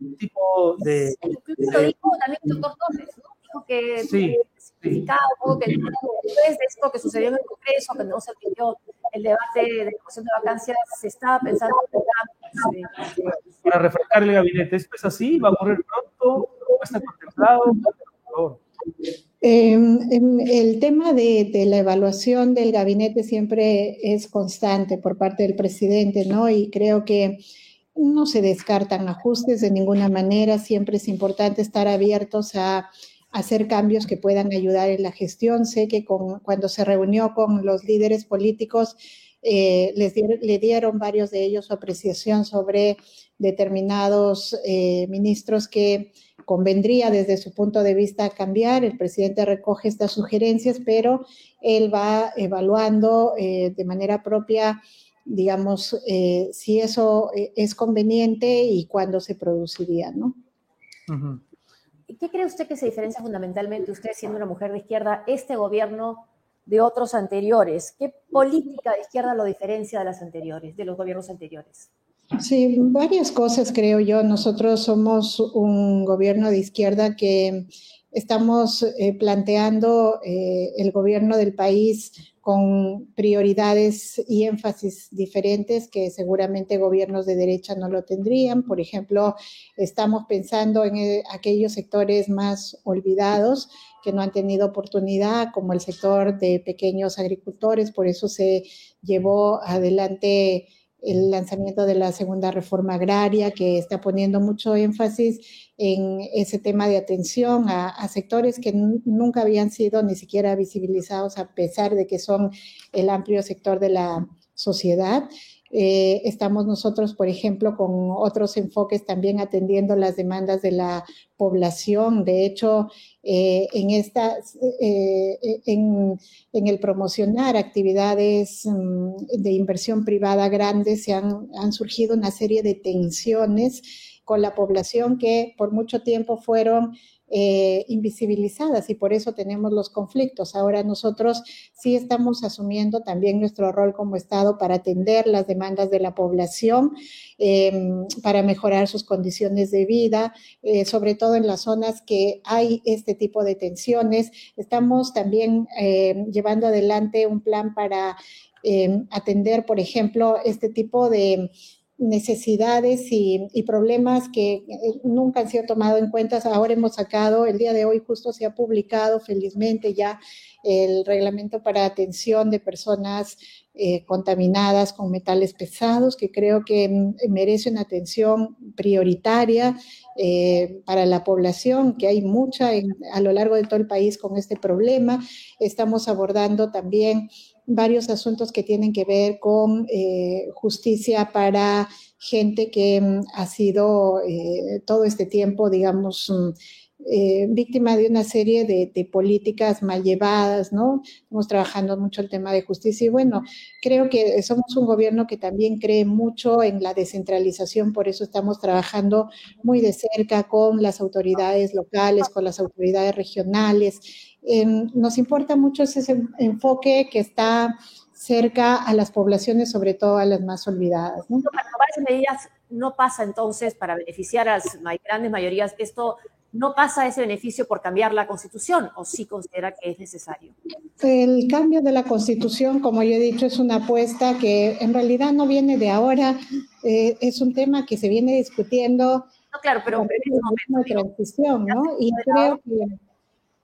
[SPEAKER 1] un tipo de...
[SPEAKER 2] Lo dijo también doctor Torres, ¿no? Dijo que sí, sí. que después de esto que sucedió en el Congreso, que no se atendió el debate de la cuestión de vacancias, se estaba pensando en cambios.
[SPEAKER 1] Para refrescar el gabinete, ¿esto es así? ¿Va a ocurrir pronto? ¿No está contemplado? Por favor.
[SPEAKER 3] Em, em, el tema de, la evaluación del gabinete siempre es constante por parte del presidente, ¿no? Y creo que no se descartan ajustes de ninguna manera, siempre es importante estar abiertos a, hacer cambios que puedan ayudar en la gestión. Sé que cuando se reunió con los líderes políticos, eh, les le dieron varios de ellos su apreciación sobre determinados eh, ministros que convendría desde su punto de vista cambiar. El presidente recoge estas sugerencias, pero él va evaluando eh, de manera propia digamos, eh, si eso eh, es conveniente y cuándo se produciría, ¿no?
[SPEAKER 2] ¿Qué cree usted que se diferencia fundamentalmente, usted siendo una mujer de izquierda, este gobierno de otros anteriores? ¿Qué política de izquierda lo diferencia de las anteriores, de los gobiernos anteriores?
[SPEAKER 3] Sí, varias cosas creo yo. Nosotros somos un gobierno de izquierda que estamos eh, planteando eh, el gobierno del país con prioridades y énfasis diferentes que seguramente gobiernos de derecha no lo tendrían. Por ejemplo, estamos pensando en eh, aquellos sectores más olvidados que no han tenido oportunidad, como el sector de pequeños agricultores, por eso se llevó adelante el lanzamiento de la segunda reforma agraria, que está poniendo mucho énfasis en ese tema de atención a, sectores que nunca habían sido ni siquiera visibilizados, a pesar de que son el amplio sector de la sociedad. Eh, estamos nosotros, por ejemplo, con otros enfoques también atendiendo las demandas de la población. De hecho, eh, en, esta, eh, en, el promocionar actividades mm, de inversión privada grandes, se han, han surgido una serie de tensiones con la población que por mucho tiempo fueron eh, invisibilizadas y por eso tenemos los conflictos. Ahora nosotros sí estamos asumiendo también nuestro rol como Estado para atender las demandas de la población, em, para mejorar sus condiciones de vida, eh, sobre todo en las zonas que hay este tipo de tensiones. Estamos también em, llevando adelante un plan para em, atender, por ejemplo, este tipo de necesidades y, problemas que eh, nunca han sido tomados en cuenta. Ahora hemos sacado, el día de hoy justo se ha publicado felizmente ya el reglamento para atención de personas eh, contaminadas con metales pesados, que creo que mm, merece una atención prioritaria eh, para la población, que hay mucha a lo largo de todo el país con este problema. Estamos abordando también varios asuntos que tienen que ver con eh, justicia para gente que mm, ha sido eh, todo este tiempo, digamos, mm, eh, víctima de una serie de, políticas mal llevadas, ¿no? Estamos trabajando mucho el tema de justicia y bueno, creo que somos un gobierno que también cree mucho en la descentralización, por eso estamos trabajando muy de cerca con las autoridades locales, con las autoridades regionales, Em, nos importa mucho ese enfoque que está cerca a las poblaciones, sobre todo a las más olvidadas.
[SPEAKER 2] ¿no? Para tomar esas medidas no pasa entonces para beneficiar a las grandes mayorías, esto no pasa ese beneficio por cambiar la constitución o sí considera que es necesario?
[SPEAKER 3] El cambio de la constitución, como yo he dicho, es una apuesta que en realidad no viene de ahora, eh, es un tema que se viene discutiendo.
[SPEAKER 2] No, claro, pero en
[SPEAKER 3] este momento, de transición, ¿no? Y creo que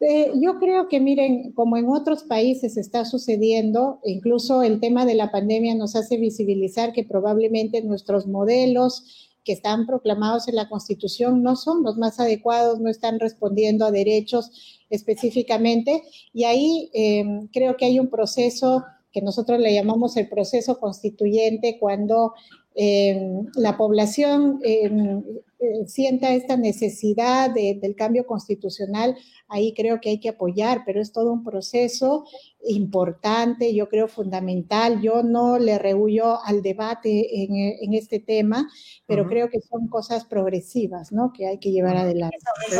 [SPEAKER 3] eh, yo creo que, miren, como en otros países está sucediendo, incluso el tema de la pandemia nos hace visibilizar que probablemente nuestros modelos que están proclamados en la Constitución no son los más adecuados, no están respondiendo a derechos específicamente. Y ahí em, creo que hay un proceso que nosotros le llamamos el proceso constituyente, cuando em, la población em, eh, sienta esta necesidad del cambio constitucional, ahí creo que hay que apoyar, pero es todo un proceso importante, yo creo fundamental. Yo no le rehuyo al debate en, este tema, pero creo que son cosas progresivas, ¿no? Que hay que llevar adelante.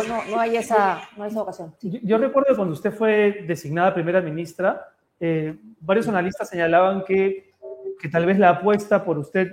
[SPEAKER 2] no, hay esa, ocasión.
[SPEAKER 1] Yo, recuerdo cuando usted fue designada primera ministra, eh, varios analistas señalaban que, que tal vez la apuesta por usted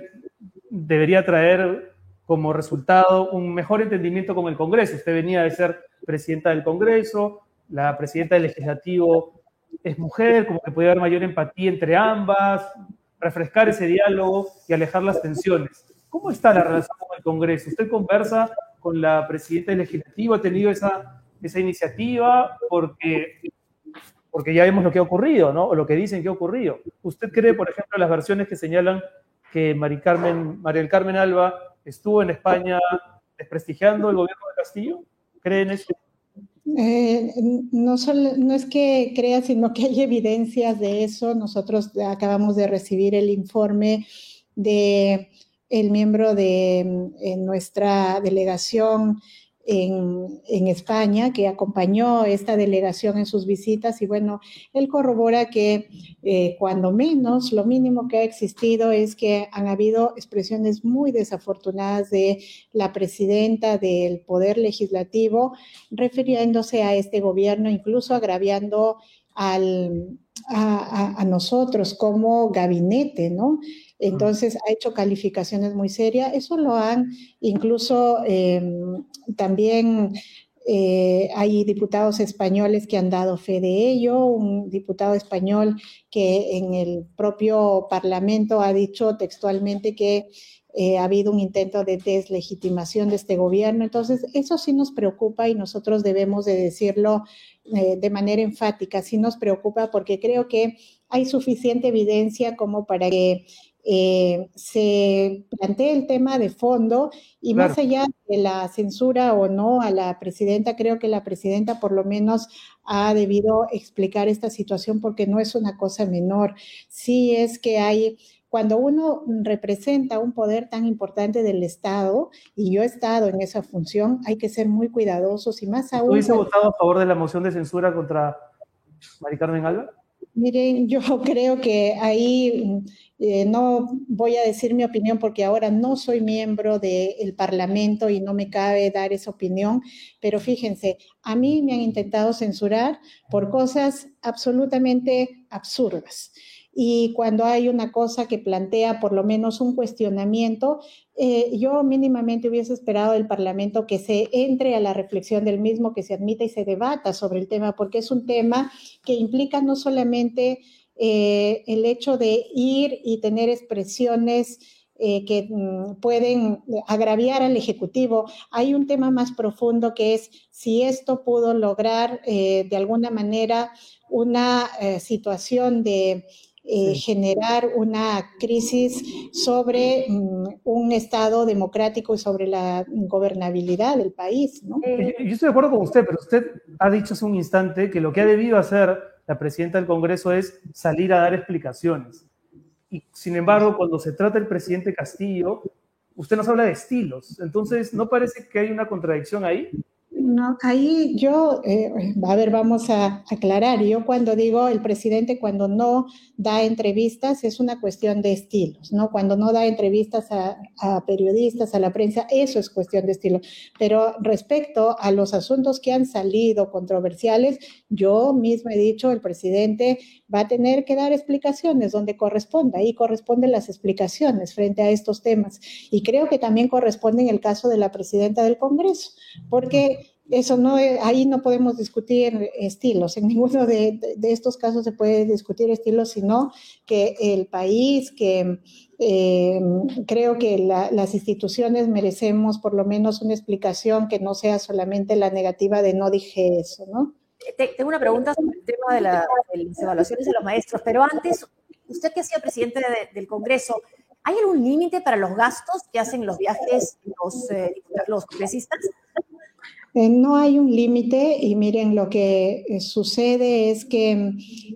[SPEAKER 1] debería traer como resultado un mejor entendimiento con el Congreso. Usted venía de ser presidenta del Congreso, la presidenta del Legislativo es mujer, como que puede haber mayor empatía entre ambas, refrescar ese diálogo y alejar las tensiones. ¿Cómo está la relación con el Congreso? ¿Usted conversa con la presidenta del Legislativo? ¿Ha tenido esa, esa iniciativa? Porque, porque ya vemos lo que ha ocurrido, ¿no? O lo que dicen que ha ocurrido. ¿Usted cree, por ejemplo, las versiones que señalan que Mari Carmen, María del Carmen Alba estuvo en España desprestigiando el gobierno de Castillo? ¿Creen eso?
[SPEAKER 3] Eh, no, no es que crea, sino que hay evidencias de eso. Nosotros acabamos de recibir el informe de el miembro de nuestra delegación en, España, que acompañó esta delegación en sus visitas y bueno, él corrobora que eh, cuando menos, lo mínimo que ha existido es que han habido expresiones muy desafortunadas de la presidenta del Poder Legislativo refiriéndose a este gobierno, incluso agraviando al, a, nosotros como gabinete, ¿no? Entonces ha hecho calificaciones muy serias. Eso lo han incluso eh, también eh, hay diputados españoles que han dado fe de ello, un diputado español que en el propio Parlamento ha dicho textualmente que eh, ha habido un intento de deslegitimación de este gobierno. Entonces, eso sí nos preocupa y nosotros debemos de decirlo eh, de manera enfática, sí nos preocupa porque creo que hay suficiente evidencia como para que eh, se plantee el tema de fondo y claro. más allá de la censura o no a la presidenta, creo que la presidenta por lo menos ha debido explicar esta situación porque no es una cosa menor. Sí es que hay cuando uno representa un poder tan importante del Estado, y yo he estado en esa función, hay que ser muy cuidadosos y más aún...
[SPEAKER 1] ¿Hubiese votado a favor de la moción de censura contra Mari Carmen Alba?
[SPEAKER 3] Miren, yo (laughs) creo que ahí eh, no voy a decir mi opinión porque ahora no soy miembro del Parlamento y no me cabe dar esa opinión, pero fíjense, a mí me han intentado censurar por cosas absolutamente absurdas. Y cuando hay una cosa que plantea por lo menos un cuestionamiento, eh, yo mínimamente hubiese esperado del Parlamento que se entre a la reflexión del mismo, que se admita y se debata sobre el tema, porque es un tema que implica no solamente eh, el hecho de ir y tener expresiones eh, que mm, pueden agraviar al Ejecutivo. Hay un tema más profundo que es si esto pudo lograr eh, de alguna manera una eh, situación de eh, sí. generar una crisis sobre um, un Estado democrático y sobre la gobernabilidad del país. ¿no?
[SPEAKER 1] Eh, yo estoy de acuerdo con usted, pero usted ha dicho hace un instante que lo que ha debido hacer la presidenta del Congreso es salir a dar explicaciones. Y sin embargo, cuando se trata del presidente Castillo, usted nos habla de estilos. Entonces, ¿no parece que hay una contradicción ahí?
[SPEAKER 3] No, ahí yo, eh, a ver, vamos a aclarar. Yo cuando digo el presidente, cuando no da entrevistas, es una cuestión de estilos, ¿no? Cuando no da entrevistas a, periodistas, a la prensa, eso es cuestión de estilo. Pero respecto a los asuntos que han salido controversiales, yo mismo he dicho, el presidente va a tener que dar explicaciones donde corresponda. Ahí corresponden las explicaciones frente a estos temas. Y creo que también corresponde en el caso de la presidenta del Congreso, porque eso no, ahí no podemos discutir estilos, en (laughs) ninguno de, de, estos casos se puede discutir estilos, sino que el país, que eh, creo que la, las instituciones merecemos por lo menos una explicación que no sea solamente la negativa de no dije eso, ¿no?
[SPEAKER 2] Tengo una pregunta sobre el tema de, la, de las evaluaciones de los maestros, pero antes, usted que ha sido presidente de, del Congreso, ¿hay algún límite para los gastos que hacen los viajes los, eh, los congresistas?
[SPEAKER 3] Eh, no hay un límite y miren, lo que eh, sucede es que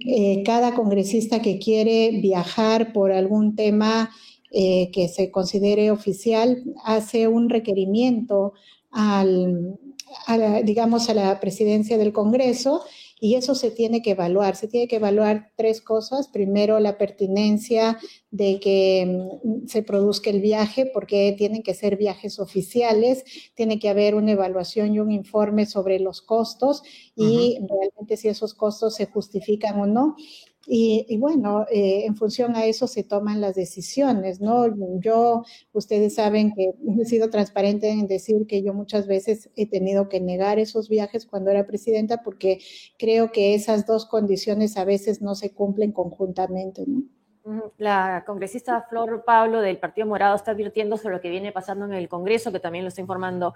[SPEAKER 3] eh, cada congresista que quiere viajar por algún tema que se considere oficial hace un requerimiento al, a la, digamos, a la presidencia del Congreso y eso se tiene que evaluar. Se tiene que evaluar tres cosas. Primero, la pertinencia de que mm, se produzca el viaje, porque tienen que ser viajes oficiales, tiene que haber una evaluación y un informe sobre los costos y uh -huh. realmente si esos costos se justifican o no. Y, bueno, eh, en función a eso se toman las decisiones, ¿no? Yo, ustedes saben que he sido transparente en decir que yo muchas veces he tenido que negar esos viajes cuando era presidenta porque creo que esas dos condiciones a veces no se cumplen conjuntamente, ¿no?
[SPEAKER 2] La congresista Flor Pablo del Partido Morado está advirtiendo sobre lo que viene pasando en el Congreso, que también lo está informando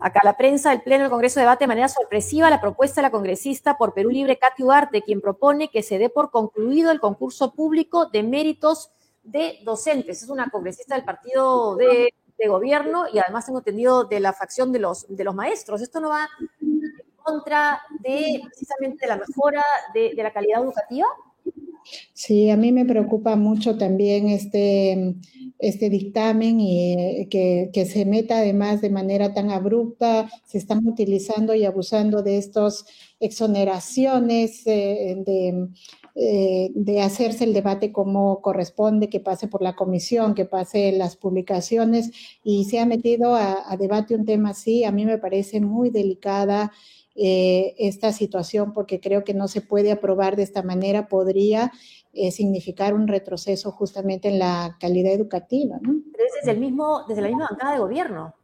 [SPEAKER 2] acá la prensa. El Pleno del Congreso debate de manera sorpresiva la propuesta de la congresista por Perú Libre, Katy Ugarte, quien propone que se dé por concluido el concurso público de méritos de docentes. Es una congresista del partido de, de gobierno y además tengo entendido de la facción de los, de los maestros. Esto no va en contra de precisamente la mejora de, de la calidad educativa.
[SPEAKER 3] Sí, a mí me preocupa mucho también este, este dictamen y que, que, se meta además de manera tan abrupta, se están utilizando y abusando de estas exoneraciones, de eh, de hacerse el debate como corresponde, que pase por la comisión, que pase las publicaciones y se ha metido a, debate un tema así. A mí me parece muy delicada eh, esta situación porque creo que no se puede aprobar de esta manera. Podría eh, significar un retroceso justamente en la calidad educativa. ¿no?
[SPEAKER 2] desde, el mismo, desde la misma bancada de gobierno.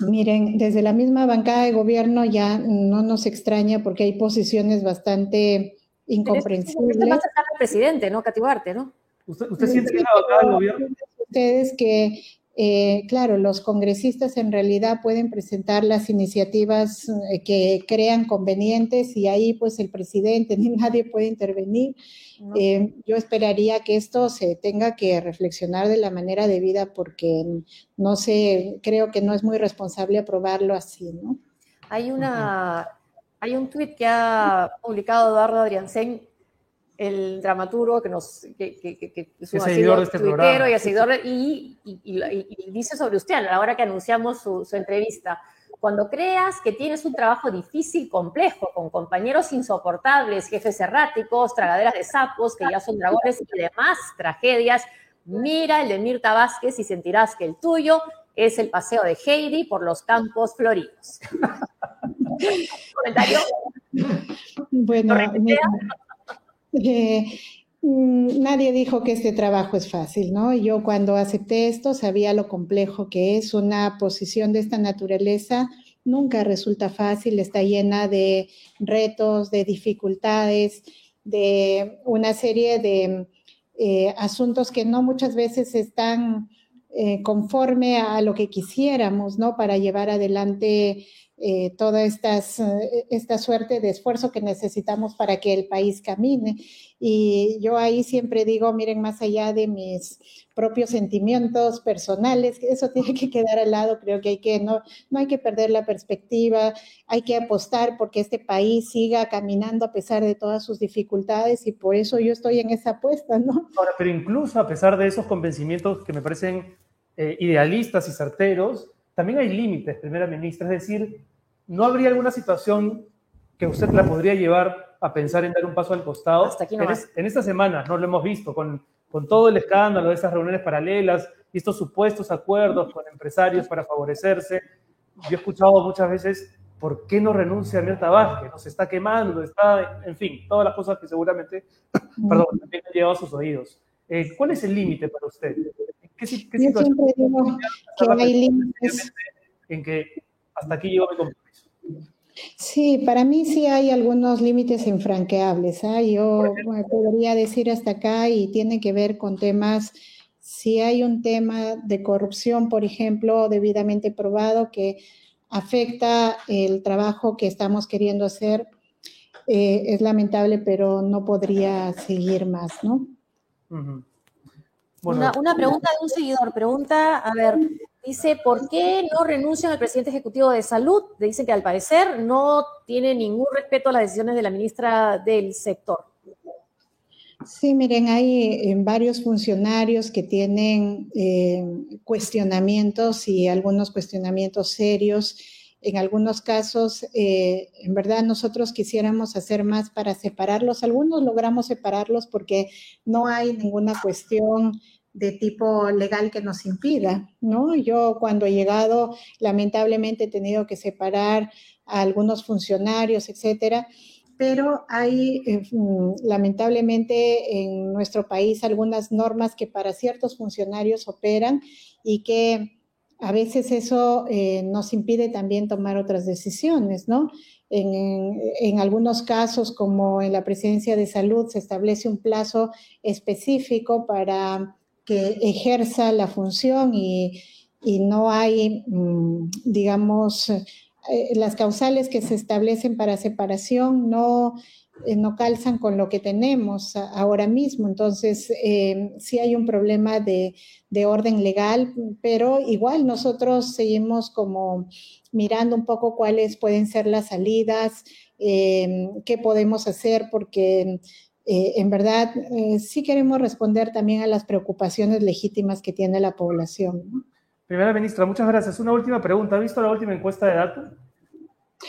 [SPEAKER 3] Miren, desde la misma bancada de gobierno ya no nos extraña porque hay posiciones bastante incomprensible. Usted
[SPEAKER 2] va a al presidente, ¿no? Catibarte, ¿no?
[SPEAKER 1] ¿Usted, usted siente que la del gobierno?
[SPEAKER 3] Ustedes que, eh, claro, los congresistas en realidad pueden presentar las iniciativas eh, que crean convenientes y ahí pues el presidente (laughs) ni nadie puede intervenir. Eh, yo esperaría que esto se tenga que reflexionar de la manera debida porque no sé, creo que no es muy responsable aprobarlo así, ¿no?
[SPEAKER 2] Hay una, hay un tuit que ha publicado Eduardo Adriansen, el dramaturgo que nos que,
[SPEAKER 1] es un seguidor de este programa.
[SPEAKER 2] Y, seguidor y, y, dice sobre usted a la hora que anunciamos su, su, entrevista. Cuando creas que tienes un trabajo difícil, complejo, con compañeros insoportables, jefes erráticos, tragaderas de sapos, que ya son dragones y demás tragedias, mira el de Mirta Vázquez y sentirás que el tuyo es el paseo de Heidi por los campos floridos. (laughs) ¿Comentario?
[SPEAKER 3] Bueno, (laughs) mm, nadie dijo que este trabajo es fácil, ¿no? Yo cuando acepté esto sabía lo complejo que es una posición de esta naturaleza. Nunca resulta fácil, está llena de retos, de dificultades, de una serie de eh, asuntos que no muchas veces están eh, conforme a lo que quisiéramos, ¿no? Para llevar adelante eh, toda estas, eh, esta suerte de esfuerzo que necesitamos para que el país camine. Y yo ahí siempre digo, miren, más allá de mis propios sentimientos personales, eso (laughs) tiene que quedar al lado, creo que hay que, no, no hay que perder la perspectiva, hay que apostar porque este país siga caminando a pesar de todas sus dificultades y por eso yo estoy en esa apuesta, ¿no?
[SPEAKER 1] Ahora, pero incluso a pesar de esos convencimientos que me parecen eh, idealistas y certeros, también hay límites, primera ministra. Es decir, ¿no habría alguna situación que usted la podría llevar a pensar en dar un paso al costado?
[SPEAKER 2] Hasta aquí
[SPEAKER 1] en, en, esta semana no lo hemos visto con, con todo el escándalo de esas reuniones paralelas y estos supuestos acuerdos con empresarios para favorecerse. Yo he escuchado muchas veces, ¿por qué no renuncia a Mirta Vázquez? Nos está quemando, está, en fin, todas las cosas que seguramente, (coughs) perdón, también han llegado a sus oídos. Eh, ¿Cuál es el límite para usted?
[SPEAKER 3] ¿Qué, qué Yo siempre digo que hay límites.
[SPEAKER 1] En que hasta aquí llegó mi compromiso.
[SPEAKER 3] Sí, para mí sí hay algunos límites infranqueables. ¿eh? Yo podría decir hasta acá y tiene que ver con temas, si hay un tema de corrupción, por ejemplo, debidamente probado que afecta el trabajo que estamos queriendo hacer, eh, es lamentable, pero no podría seguir más, ¿no?
[SPEAKER 2] Una, pregunta de un seguidor. Pregunta, a ver, dice, ¿por qué no renuncian al presidente ejecutivo de salud? Dice que al parecer no tiene ningún respeto a las decisiones de la ministra del sector.
[SPEAKER 3] Sí, miren, hay eh, varios funcionarios que tienen eh, cuestionamientos y algunos cuestionamientos serios en algunos casos, eh, en verdad nosotros quisiéramos hacer más para separarlos. Algunos logramos separarlos porque no hay ninguna cuestión de tipo legal que nos impida, ¿no? Yo cuando he llegado, lamentablemente he tenido que separar a algunos funcionarios, etcétera, pero hay eh, mm, lamentablemente en nuestro país algunas normas que para ciertos funcionarios operan y que a veces eso eh, nos impide también tomar otras decisiones, ¿no? En, algunos casos, como en la presidencia de salud, se establece un plazo específico para que ejerza la función y, no hay, mm, digamos, eh, las causales que se establecen para separación no eh, no calzan con lo que tenemos ahora mismo. Entonces, eh, sí hay un problema de, orden legal, pero igual nosotros seguimos como mirando un poco cuáles pueden ser las salidas, eh, qué podemos hacer, porque eh, en verdad eh, sí queremos responder también a las preocupaciones legítimas que tiene la población.
[SPEAKER 1] Primera ministra, muchas gracias. Una última pregunta. ¿Ha visto la última encuesta de datos?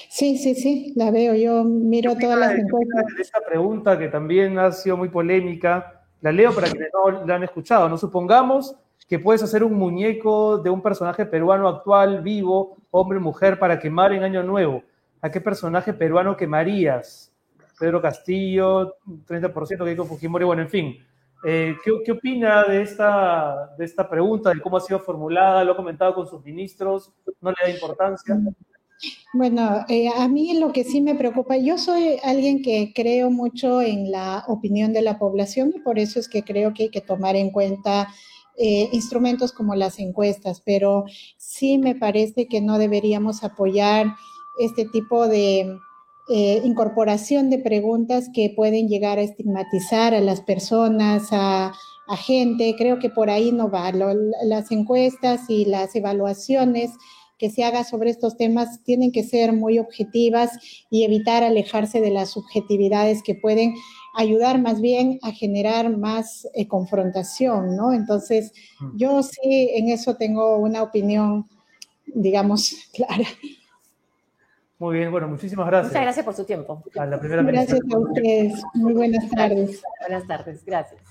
[SPEAKER 3] Sí, sí, sí, la veo. Yo miro todas las encuestas.
[SPEAKER 1] Esta pregunta que también ha sido muy polémica, la leo para quienes no la han escuchado. No supongamos que puedes hacer un muñeco de un personaje peruano actual, vivo, hombre mujer, para quemar en Año Nuevo. ¿A qué personaje peruano quemarías? Pedro Castillo, 30% Keiko Fujimori, bueno, en fin. Eh, ¿qué, opina de esta, de esta pregunta, de cómo ha sido formulada? ¿Lo ha comentado con sus ministros? ¿No le da importancia?
[SPEAKER 3] Bueno, eh, a mí lo que sí me preocupa, yo soy alguien que creo mucho en la opinión de la población y por eso es que creo que hay que tomar en cuenta eh, instrumentos como las encuestas, pero sí me parece que no deberíamos apoyar este tipo de eh, incorporación de preguntas que pueden llegar a estigmatizar a las personas, a, gente. Creo que por ahí no va. las encuestas y las evaluaciones que se haga sobre estos temas tienen que ser muy objetivas y evitar alejarse de las subjetividades que pueden ayudar más bien a generar más eh, confrontación, ¿no? Entonces, mm. yo sí en eso tengo una opinión, digamos, (laughs) clara.
[SPEAKER 1] Muy bien, bueno, muchísimas gracias.
[SPEAKER 2] Muchas gracias por su tiempo.
[SPEAKER 3] gracias a ustedes. Muy buenas tardes.
[SPEAKER 2] Buenas tardes, gracias.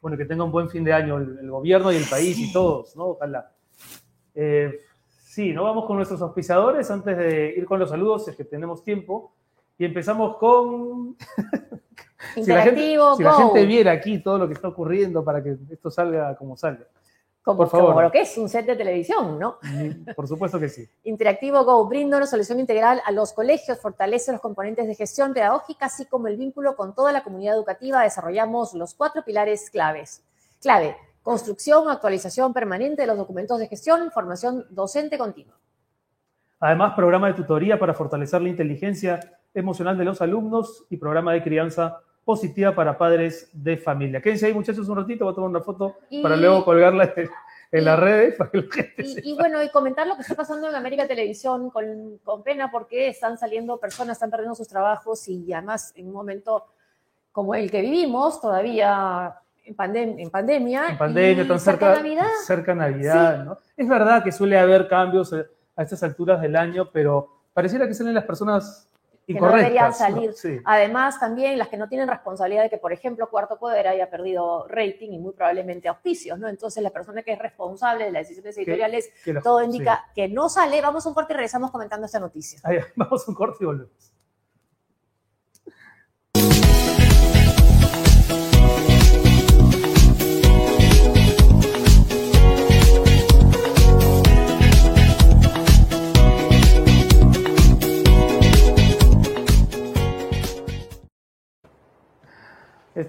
[SPEAKER 1] Bueno, que tenga un buen fin de año el, gobierno y el país y todos, ¿no? Ojalá. Eh, sí, ¿no? Vamos con nuestros auspiciadores antes de ir con los saludos, es que tenemos tiempo. Y empezamos con... (laughs)
[SPEAKER 2] Interactivo,
[SPEAKER 1] si la gente viera aquí todo lo que está ocurriendo para que esto salga como salga.
[SPEAKER 2] Como, por favor. como lo que es un set de televisión, ¿no?
[SPEAKER 1] Por supuesto que sí. (laughs)
[SPEAKER 2] Interactivo Go brinda una solución integral a los colegios, fortalece los componentes de gestión pedagógica, así como el vínculo con toda la comunidad educativa. Desarrollamos los cuatro pilares claves. Clave, construcción, actualización permanente de los documentos de gestión, formación docente continua.
[SPEAKER 1] Además, programa de tutoría para fortalecer la inteligencia emocional de los alumnos y programa de crianza positiva para padres de familia. Quédense ahí, muchachos, un ratito, voy a tomar una foto para luego colgarla en, las redes para que la gente
[SPEAKER 2] y, bueno, y comentar lo que está pasando en América Televisión con, pena porque están saliendo personas, están perdiendo sus trabajos y además en un momento como el que vivimos, todavía en, en pandemia.
[SPEAKER 1] En pandemia, tan cerca, Navidad. Cerca Navidad, ¿no? Es verdad que suele haber cambios a estas alturas del año, pero pareciera que salen las personas
[SPEAKER 2] que no deberían salir. Además, también las que no tienen responsabilidad de que, por ejemplo, Cuarto Poder haya perdido rating y muy probablemente auspicios, ¿no? Entonces, la persona que es responsable de las decisiones editoriales, todo indica que no sale. Vamos a un corte y regresamos comentando esta noticia. (laughs)
[SPEAKER 1] vamos a un corte y volvemos.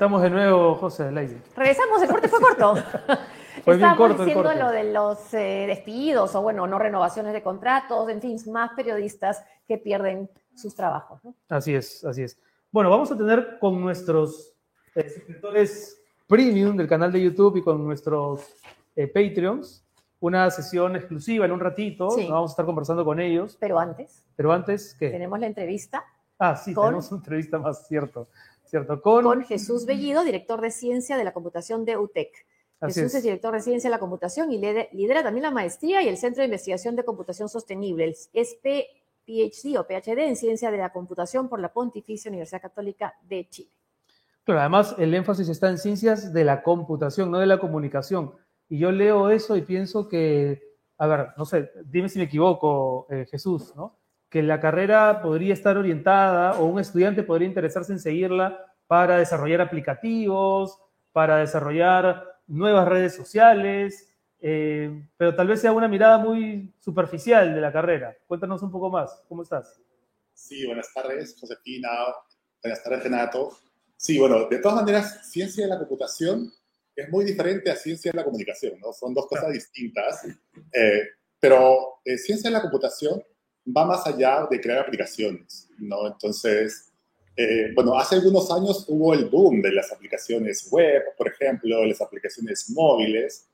[SPEAKER 1] Estamos de nuevo, José Leide.
[SPEAKER 2] Regresamos, el corte fue corto. (laughs)
[SPEAKER 1] fue bien corto
[SPEAKER 2] diciendo lo de los eh, despidos o, bueno, no renovaciones de contratos, en fin, más periodistas que pierden sus trabajos.
[SPEAKER 1] Así es, así es. Bueno, vamos a tener con nuestros eh, suscriptores premium del canal de YouTube y con nuestros eh, Patreons una sesión exclusiva en un ratito. Vamos a estar conversando con ellos.
[SPEAKER 2] Pero antes.
[SPEAKER 1] Pero antes, ¿qué?
[SPEAKER 2] Tenemos la entrevista.
[SPEAKER 1] Ah, sí, tenemos una entrevista más, cierto.
[SPEAKER 2] Con, Jesús Bellido, director de Ciencia de la Computación de UTEC. Jesús es. director de Ciencia de la Computación y lidera, también la maestría y el Centro de Investigación de Computación Sostenible. Es PhD o PhD en Ciencia de la Computación por la Pontificia Universidad Católica de Chile.
[SPEAKER 1] Claro, además el énfasis está en ciencias de la computación, no de la comunicación. Y yo leo eso y pienso que, a ver, no sé, dime si me equivoco, eh, Jesús, ¿no? Que la carrera podría estar orientada o un estudiante podría interesarse en seguirla para desarrollar aplicativos, para desarrollar nuevas redes sociales, eh, pero tal vez sea una mirada muy superficial de la carrera. Cuéntanos un poco más, ¿cómo estás?
[SPEAKER 4] Sí, buenas tardes, Josefina, buenas tardes, Renato. Sí, bueno, de todas maneras, ciencia de la computación es muy diferente a ciencia de la comunicación, ¿no? Son dos cosas distintas, eh, pero eh, ciencia de la computación va más allá de crear aplicaciones, ¿no? Entonces, eh, bueno, hace algunos años hubo el boom de las aplicaciones web, por ejemplo, las aplicaciones móviles,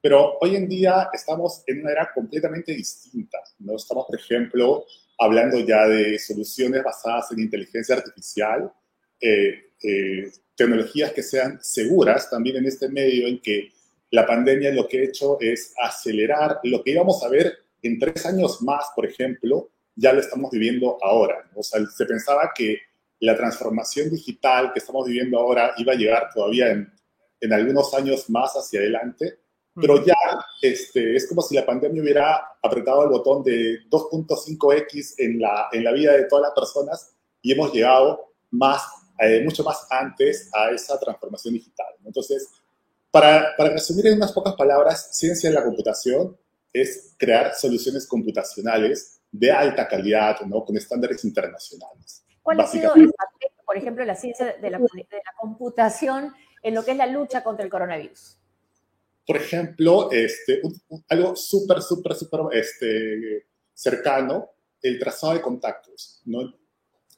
[SPEAKER 4] pero hoy en día estamos en una era completamente distinta, ¿no? Estamos, por ejemplo, hablando ya de soluciones basadas en inteligencia artificial, eh, eh, tecnologías que sean seguras también en este medio en que la pandemia lo que ha hecho es acelerar lo que íbamos a ver en tres años más, por ejemplo, ya lo estamos viviendo ahora. O sea, se pensaba que la transformación digital que estamos viviendo ahora iba a llegar todavía en, en algunos años más hacia adelante, pero ya este, es como si la pandemia hubiera apretado el botón de 2.5x en la, en la vida de todas las personas y hemos llegado más, eh, mucho más antes a esa transformación digital. Entonces, para, para resumir en unas pocas palabras, ciencia de la computación es crear soluciones computacionales de alta calidad, ¿no? con estándares internacionales.
[SPEAKER 2] ¿Cuál ha sido el papel, por ejemplo, la ciencia de la, de la computación en lo que es la lucha contra el coronavirus?
[SPEAKER 4] por ejemplo, este, algo súper, súper, súper este, cercano, el trazado de contactos. ¿no?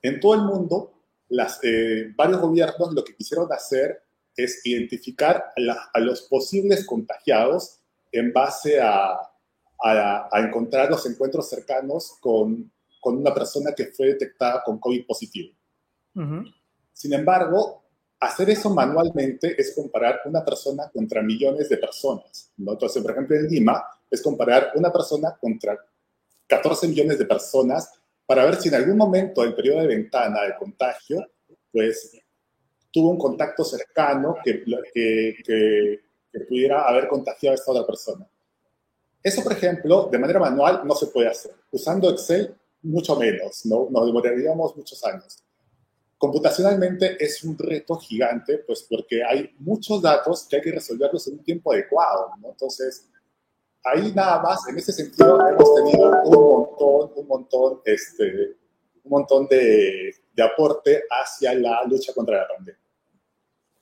[SPEAKER 4] En todo el mundo, las, eh, varios gobiernos lo que quisieron hacer es identificar a, los posibles contagiados en base a, a, encontrar los encuentros cercanos con, con, una persona que fue detectada con COVID positivo. Sin embargo, hacer eso manualmente es comparar una persona contra millones de personas. ¿no? Entonces, por ejemplo, en Lima es comparar una persona contra 14 millones de personas para ver si en algún momento del periodo de ventana de contagio, pues tuvo un contacto cercano que, que, que, pudiera haber contagiado a esta otra persona. Eso, por ejemplo, de manera manual no se puede hacer. Usando Excel, mucho menos, ¿no? Nos demoraríamos muchos años computacionalmente es un reto gigante, pues porque hay muchos datos que hay que resolverlos en un tiempo adecuado, ¿no? Entonces, ahí nada más, en ese sentido, hemos tenido un montón, un montón, este, un montón de, de aporte hacia la lucha contra la pandemia.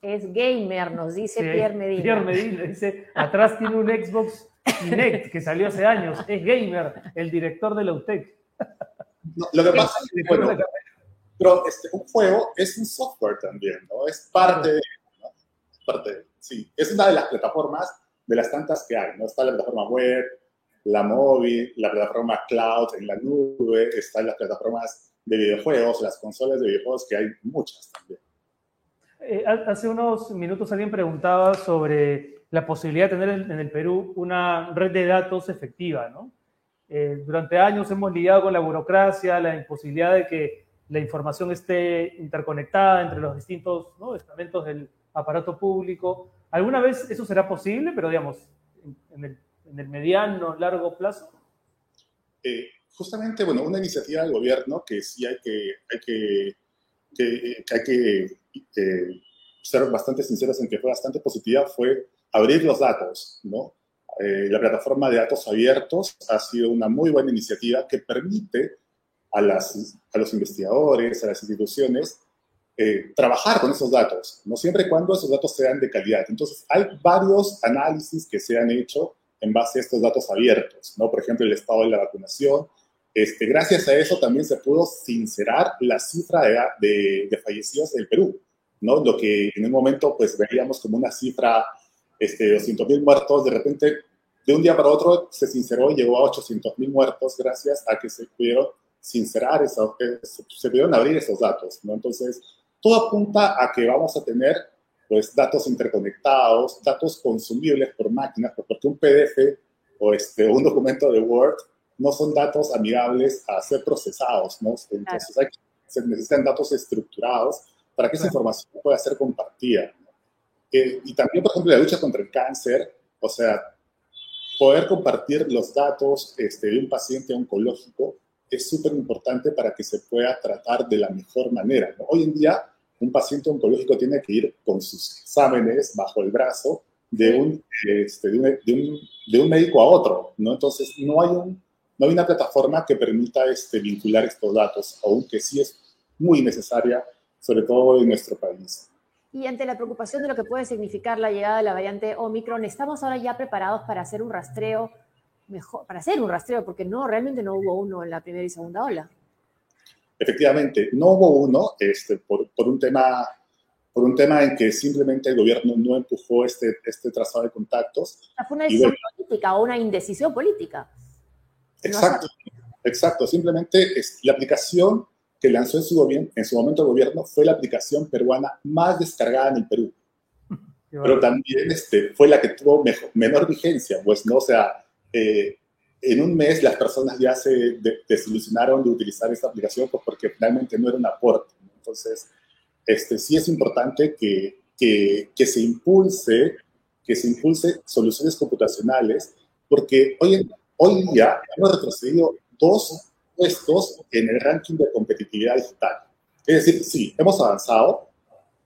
[SPEAKER 2] Es gamer, nos dice Pierre Medina.
[SPEAKER 1] Pierre Medina dice, atrás tiene un Xbox Kinect que salió hace años. Es gamer, el director de la UTEC.
[SPEAKER 4] lo que pasa es que, bueno, pero este, un juego es un software también, ¿no? Es parte de, parte sí, es una de las plataformas de las tantas que hay, ¿no? Está la plataforma web, la móvil, la plataforma cloud en la nube, están las plataformas de videojuegos, las consolas de videojuegos, que hay muchas también.
[SPEAKER 1] Eh, hace unos minutos alguien preguntaba sobre la posibilidad de tener en el Perú una red de datos efectiva, ¿no? Eh, durante años hemos lidiado con la burocracia, la imposibilidad de que la información esté interconectada entre los distintos estamentos del aparato público. ¿Alguna vez eso será posible, pero digamos, en el, en el mediano, largo plazo?
[SPEAKER 4] Eh, justamente, bueno, una iniciativa del gobierno que sí hay que, hay que, que, hay que eh, ser bastante sinceros en que fue bastante positiva fue abrir los datos, ¿no? Eh, la plataforma de datos abiertos ha sido una muy buena iniciativa que permite a, las, a los investigadores, a las instituciones, eh, trabajar con esos datos, no siempre y cuando esos datos sean de calidad. Entonces, hay varios análisis que se han hecho en base a estos datos abiertos, ¿no? Por ejemplo, el estado de la vacunación. Este, gracias a eso también se pudo sincerar la cifra de, de, fallecidos del Perú, ¿no? Lo que en un momento pues veíamos como una cifra este, de 200.000 muertos, de repente de un día para otro se sinceró y llegó a 800.000 muertos gracias a que se pudieron sincerar, esos, se pudieron abrir esos datos, ¿no? Entonces, todo apunta a que vamos a tener pues datos interconectados, datos consumibles por máquinas, porque un PDF o este, un documento de Word no son datos amigables a ser procesados, ¿no? Entonces hay, se necesitan datos estructurados para que esa información pueda ser compartida. Eh, y también, por ejemplo, la lucha contra el cáncer, o sea, poder compartir los datos este, de un paciente oncológico es súper importante para que se pueda tratar de la mejor manera. Hoy en día, un paciente oncológico tiene que ir con sus exámenes bajo el brazo de un, este, de un, de un, médico a otro, ¿no? Entonces, no hay, un, no hay una plataforma que permita este, vincular estos datos, aunque sí es muy necesaria, sobre todo en nuestro país.
[SPEAKER 2] Y ante la preocupación de lo que puede significar la llegada de la variante Omicron, ¿estamos ahora ya preparados para hacer un rastreo mejor, para hacer un rastreo, porque no, realmente no hubo uno en la primera y segunda ola.
[SPEAKER 4] Efectivamente, no hubo uno este, por, por, un tema, por un tema en que simplemente el gobierno no empujó este, este trazado de contactos.
[SPEAKER 2] fue una decisión política o una indecisión política.
[SPEAKER 4] Exacto, exacto. Simplemente es, la aplicación que lanzó en su, en su momento el gobierno fue la aplicación peruana más descargada en el Perú. Pero también este, fue la que tuvo mejor, menor vigencia, pues, ¿no? O sea, eh, en un mes las personas ya se desilusionaron de utilizar esta aplicación pues, porque finalmente no era un aporte. Entonces, este, sí es importante que, que, que, se impulse, que se impulse soluciones computacionales, porque hoy, hoy día hemos retrocedido dos puestos en el ranking de competitividad digital. Es decir, sí, hemos avanzado,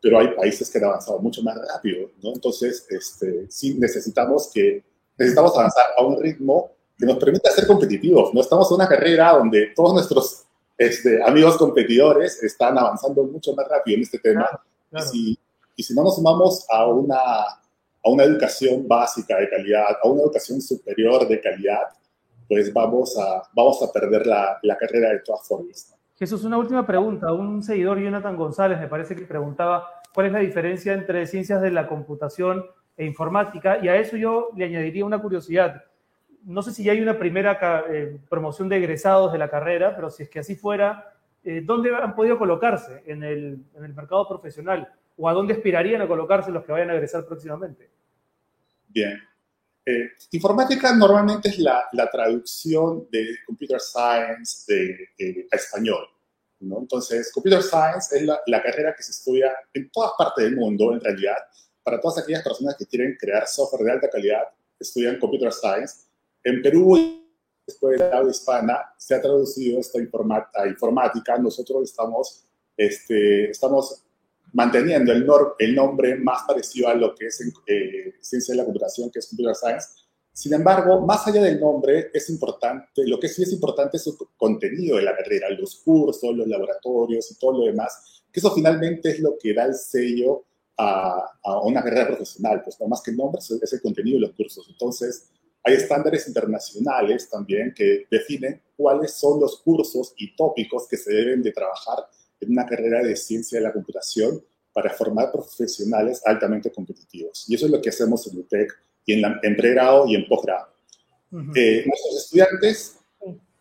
[SPEAKER 4] pero hay países que han avanzado mucho más rápido, ¿no? Entonces, este, sí necesitamos que necesitamos avanzar a un ritmo que nos permita ser competitivos. No estamos en una carrera donde todos nuestros este, amigos competidores están avanzando mucho más rápido en este tema. Y, si, y, si, no nos sumamos a una, a una educación básica de calidad, a una educación superior de calidad, pues vamos a, vamos a perder la, la carrera de todas formas.
[SPEAKER 1] Jesús, una última pregunta. Un seguidor, Jonathan González, me parece que preguntaba cuál es la diferencia entre ciencias de la computación e informática, y a eso yo le añadiría una curiosidad. No sé si ya hay una primera eh, promoción de egresados de la carrera, pero si es que así fuera, eh, ¿dónde han podido colocarse en el, en el mercado profesional? ¿O a dónde aspirarían a colocarse los que vayan a egresar próximamente?
[SPEAKER 4] Bien, eh, informática normalmente es la, traducción de computer science de, a español. ¿no? Entonces, computer science es la, carrera que se estudia en todas partes del mundo, en realidad. Para todas aquellas personas que quieren crear software de alta calidad, estudian computer science. En Perú, después de la hispana, se ha traducido esta informática. Nosotros estamos, este, estamos manteniendo el, el, nombre más parecido a lo que es eh, ciencia de la computación, que es computer science. Sin embargo, más allá del nombre, es importante, lo que sí es importante es el contenido de la carrera, los cursos, los laboratorios y todo lo demás, que eso finalmente es lo que da el sello a, a una carrera profesional, pues no más que el nombre, es el contenido de los cursos. Entonces, hay estándares internacionales también que definen cuáles son los cursos y tópicos que se deben de trabajar en una carrera de ciencia de la computación para formar profesionales altamente competitivos. Y eso es lo que hacemos en UTEC y en, la, en pregrado y en posgrado. Eh, nuestros estudiantes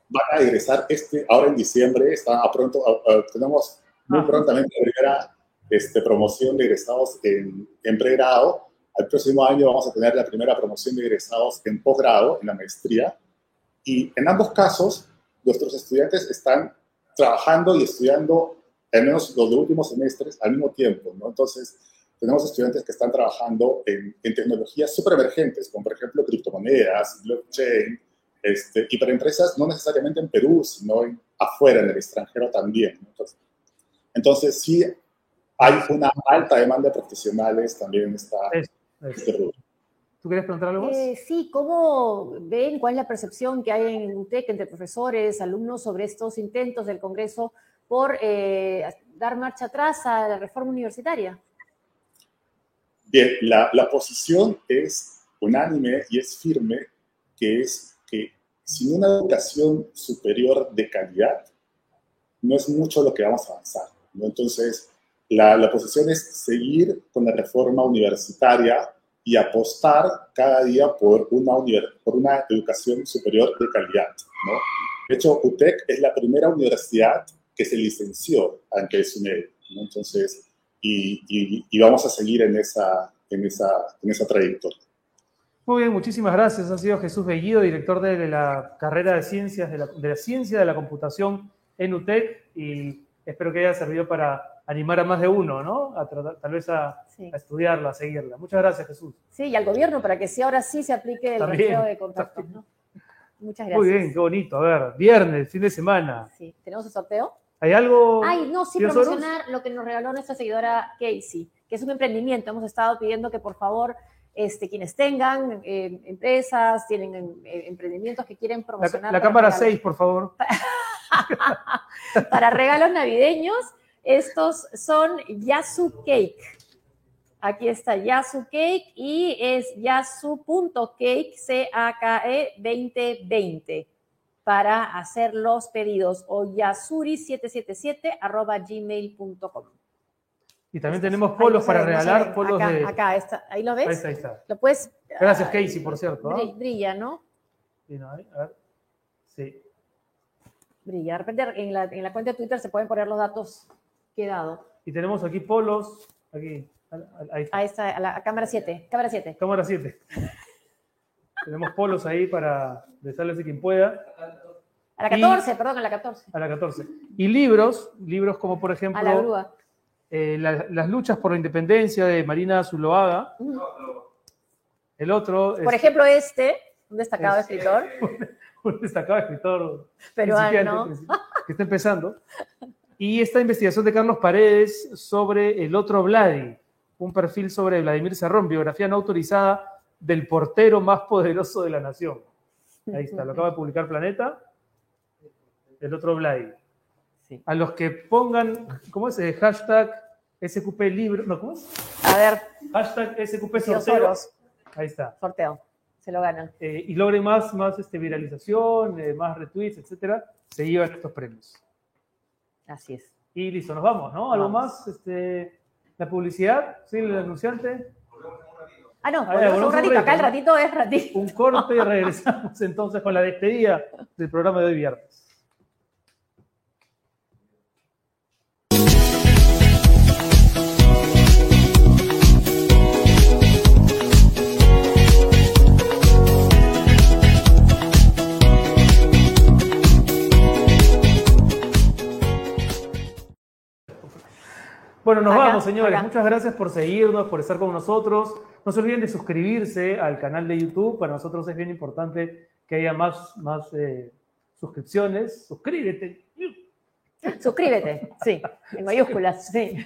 [SPEAKER 4] van a egresar este, ahora en diciembre, está a pronto, tenemos muy prontamente la primera este, promoción de egresados en, en pregrado. Al próximo año vamos a tener la primera promoción de egresados en posgrado, en la maestría. Y en ambos casos, nuestros estudiantes están trabajando y estudiando al menos los últimos semestres al mismo tiempo, ¿no? Entonces, tenemos estudiantes que están trabajando en, en tecnologías súper emergentes, como por ejemplo criptomonedas, blockchain, este, y para empresas no necesariamente en Perú, sino afuera, en el extranjero también. Entonces, entonces, sí hay una alta demanda de profesionales también en esta, este rubro.
[SPEAKER 1] ¿Tú quieres preguntar algo más?
[SPEAKER 2] Eh, sí, ¿cómo ven, cuál es la percepción que hay en UTEC entre profesores, alumnos sobre estos intentos del Congreso por eh, dar marcha atrás a la reforma universitaria?
[SPEAKER 4] Bien, la, la, posición es unánime y es firme, que es que sin una educación superior de calidad, no es mucho lo que vamos a avanzar. ¿no? Entonces, la, la, posición es seguir con la reforma universitaria y apostar cada día por una, por una educación superior de calidad. ¿no? De hecho, UTEC es la primera universidad que se licenció ante el SUNED. ¿no? Entonces, y, y, y, vamos a seguir en esa, en esa, en esa trayectoria.
[SPEAKER 1] Muy bien, muchísimas gracias. Ha sido Jesús Bellido, director de la carrera de Ciencias de la, de la Ciencia de la Computación en UTEC y espero que haya servido para animar a más de uno, ¿no? A tratar, tal vez a, sí. a, estudiarla, a seguirla. Muchas gracias, Jesús.
[SPEAKER 2] Sí, y al gobierno para que sí, ahora sí se aplique el bloqueo de contactos, ¿no? (laughs) Muchas gracias.
[SPEAKER 1] Muy bien, qué bonito. A ver, viernes, fin de semana.
[SPEAKER 2] Sí, ¿tenemos el sorteo?
[SPEAKER 1] ¿Hay algo?
[SPEAKER 2] Ay, no, sí, promocionar Soros? lo que nos regaló nuestra seguidora Casey, que es un emprendimiento. Hemos estado pidiendo que por favor este, quienes tengan eh, empresas, tienen eh, emprendimientos que quieren promocionar.
[SPEAKER 1] La, la cámara 6, por favor. (laughs)
[SPEAKER 2] para regalos navideños, estos son Yasu Cake. Aquí está Yasu Cake y es yasu.cake, C-A-K-E 2020 para hacer los pedidos o yasuri777 arroba gmail.com.
[SPEAKER 1] Y también tenemos polos para regalar, polos
[SPEAKER 2] acá,
[SPEAKER 1] de...
[SPEAKER 2] Acá, está, ahí lo ves.
[SPEAKER 1] Ahí está, ahí está.
[SPEAKER 2] Lo puedes...
[SPEAKER 1] Gracias, Casey, por cierto.
[SPEAKER 2] ¿no? Brilla, ¿no?
[SPEAKER 1] Sí, no, a ver. Sí.
[SPEAKER 2] brilla. De repente en la, en la cuenta de Twitter se pueden poner los datos que he dado.
[SPEAKER 1] Y tenemos aquí polos, aquí, ahí está.
[SPEAKER 2] Ahí está, a la a cámara 7. Cámara 7.
[SPEAKER 1] Cámara 7. Tenemos polos ahí para besarles a quien pueda.
[SPEAKER 2] A la
[SPEAKER 1] Y-
[SPEAKER 2] 14, perdón, a la 14.
[SPEAKER 1] A la 14. Y libros, libros como por ejemplo
[SPEAKER 2] A la grúa.
[SPEAKER 1] eh, la- Las luchas por la independencia de Marina Zuloaga. El otro es
[SPEAKER 2] Por ejemplo, este, un destacado
[SPEAKER 1] Es-
[SPEAKER 2] escritor (laughs)
[SPEAKER 1] un destacado escritor
[SPEAKER 2] peruano.
[SPEAKER 1] que está empezando. Y esta investigación de Carlos Paredes sobre el otro Vladi, un perfil sobre Vladimir Cerrón, biografía no autorizada del portero más poderoso de la nación. Ahí está, lo acaba de publicar Planeta. El otro.
[SPEAKER 2] Sí.
[SPEAKER 1] A los que pongan, ¿cómo es? Eh, hashtag SQP libro, no, ¿cómo es?
[SPEAKER 2] A ver,
[SPEAKER 1] Hashtag SQP sorteo. Ahí está.
[SPEAKER 2] sorteo. Se lo ganan.
[SPEAKER 1] eh, y logren más, más este, viralización, eh, más retweets, etcétera, se llevan estos premios.
[SPEAKER 2] Así es.
[SPEAKER 1] Y listo, nos vamos, ¿no? ¿Algo
[SPEAKER 2] Vamos.
[SPEAKER 1] más? Este, la publicidad, ¿sí? El anunciante.
[SPEAKER 2] Ah, no,
[SPEAKER 1] Ah,
[SPEAKER 2] un ratito. Acá el
[SPEAKER 1] ratito,
[SPEAKER 2] ratito es ratito.
[SPEAKER 1] Un corte y regresamos (laughs) entonces con la despedida del programa de hoy viernes. Bueno, nos
[SPEAKER 2] Acá,
[SPEAKER 1] vamos, señores.
[SPEAKER 2] acá.
[SPEAKER 1] Muchas gracias por seguirnos, por estar con nosotros. No se olviden de suscribirse al canal de YouTube. Para nosotros es bien importante que haya más, más eh, suscripciones. Suscríbete.
[SPEAKER 2] Suscríbete, sí, en mayúsculas, sí. (laughs)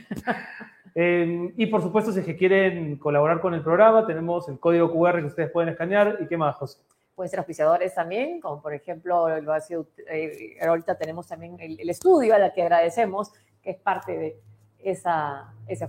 [SPEAKER 1] Eh, y por supuesto, si es que quieren colaborar con el programa, tenemos el código QR que ustedes pueden escanear. ¿Y qué más, José?
[SPEAKER 2] Pueden ser auspiciadores también, como por ejemplo, lo ha sido, eh, ahorita tenemos también el, el estudio a la que agradecemos, que es parte de esa, ese.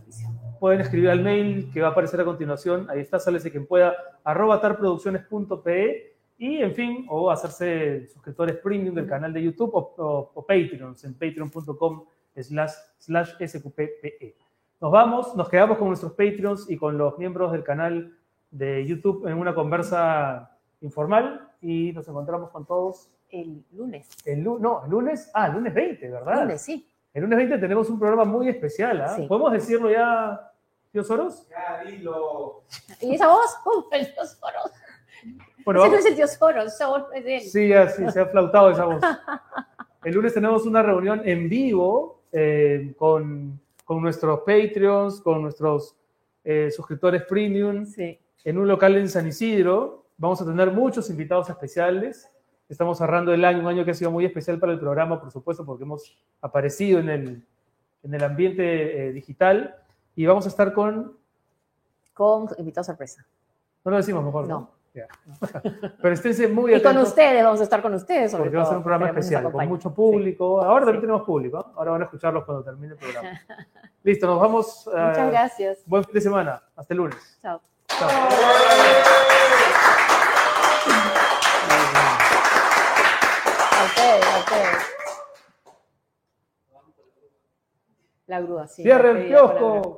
[SPEAKER 1] Pueden escribir al mail que va a aparecer a continuación. Ahí está, sálese quien pueda, arroba tarproducciones.pe. Y, en fin, o hacerse suscriptores premium del canal de YouTube o, o- o Patreons en patreon.com slash, slash sqppe. Nos vamos, nos quedamos con nuestros Patreons y con los miembros del canal de YouTube en una conversa informal y nos encontramos con todos
[SPEAKER 2] El lunes.
[SPEAKER 1] el lunes, no, el lunes, ah, el lunes 20, ¿verdad?
[SPEAKER 2] Lunes, sí.
[SPEAKER 1] El lunes 20 tenemos un programa muy especial, ¿ah?
[SPEAKER 2] Sí.
[SPEAKER 1] ¿Podemos decirlo ya, tío Soros?
[SPEAKER 2] ¿Y esa voz? ¡Pum! (laughs) El tío Soros.
[SPEAKER 1] Bueno,
[SPEAKER 2] Ese no es el tío Soros, esa voz es de él.
[SPEAKER 1] sí, ya, sí, se ha flautado esa voz. (laughs) El lunes tenemos una reunión en vivo eh, con, con nuestros Patreons, con nuestros eh, suscriptores premium,
[SPEAKER 2] Sí.
[SPEAKER 1] en un local en San Isidro. Vamos a tener muchos invitados especiales. Estamos cerrando el año, un año que ha sido muy especial para el programa, por supuesto, porque hemos aparecido en el, en el ambiente eh, digital. Y vamos a estar con
[SPEAKER 2] Con invitado sorpresa.
[SPEAKER 1] No lo decimos mejor, ¿no?
[SPEAKER 2] No. (laughs)
[SPEAKER 1] Pero esténse muy
[SPEAKER 2] Y con
[SPEAKER 1] atentos
[SPEAKER 2] ustedes, vamos a estar con ustedes. Sobre
[SPEAKER 1] porque va a ser
[SPEAKER 2] todo.
[SPEAKER 1] un programa
[SPEAKER 2] Queremos
[SPEAKER 1] especial, con mucho público. Ahora también
[SPEAKER 2] Sí.
[SPEAKER 1] tenemos público, ¿eh? ahora van a escucharlos cuando termine el programa. (laughs) Listo, nos vamos. Eh,
[SPEAKER 2] Muchas gracias.
[SPEAKER 1] Buen fin de semana. Hasta el lunes.
[SPEAKER 2] Chao.
[SPEAKER 1] Chao.
[SPEAKER 2] A ustedes, a ustedes. La grúa, sí.
[SPEAKER 1] Cierre el kiosco.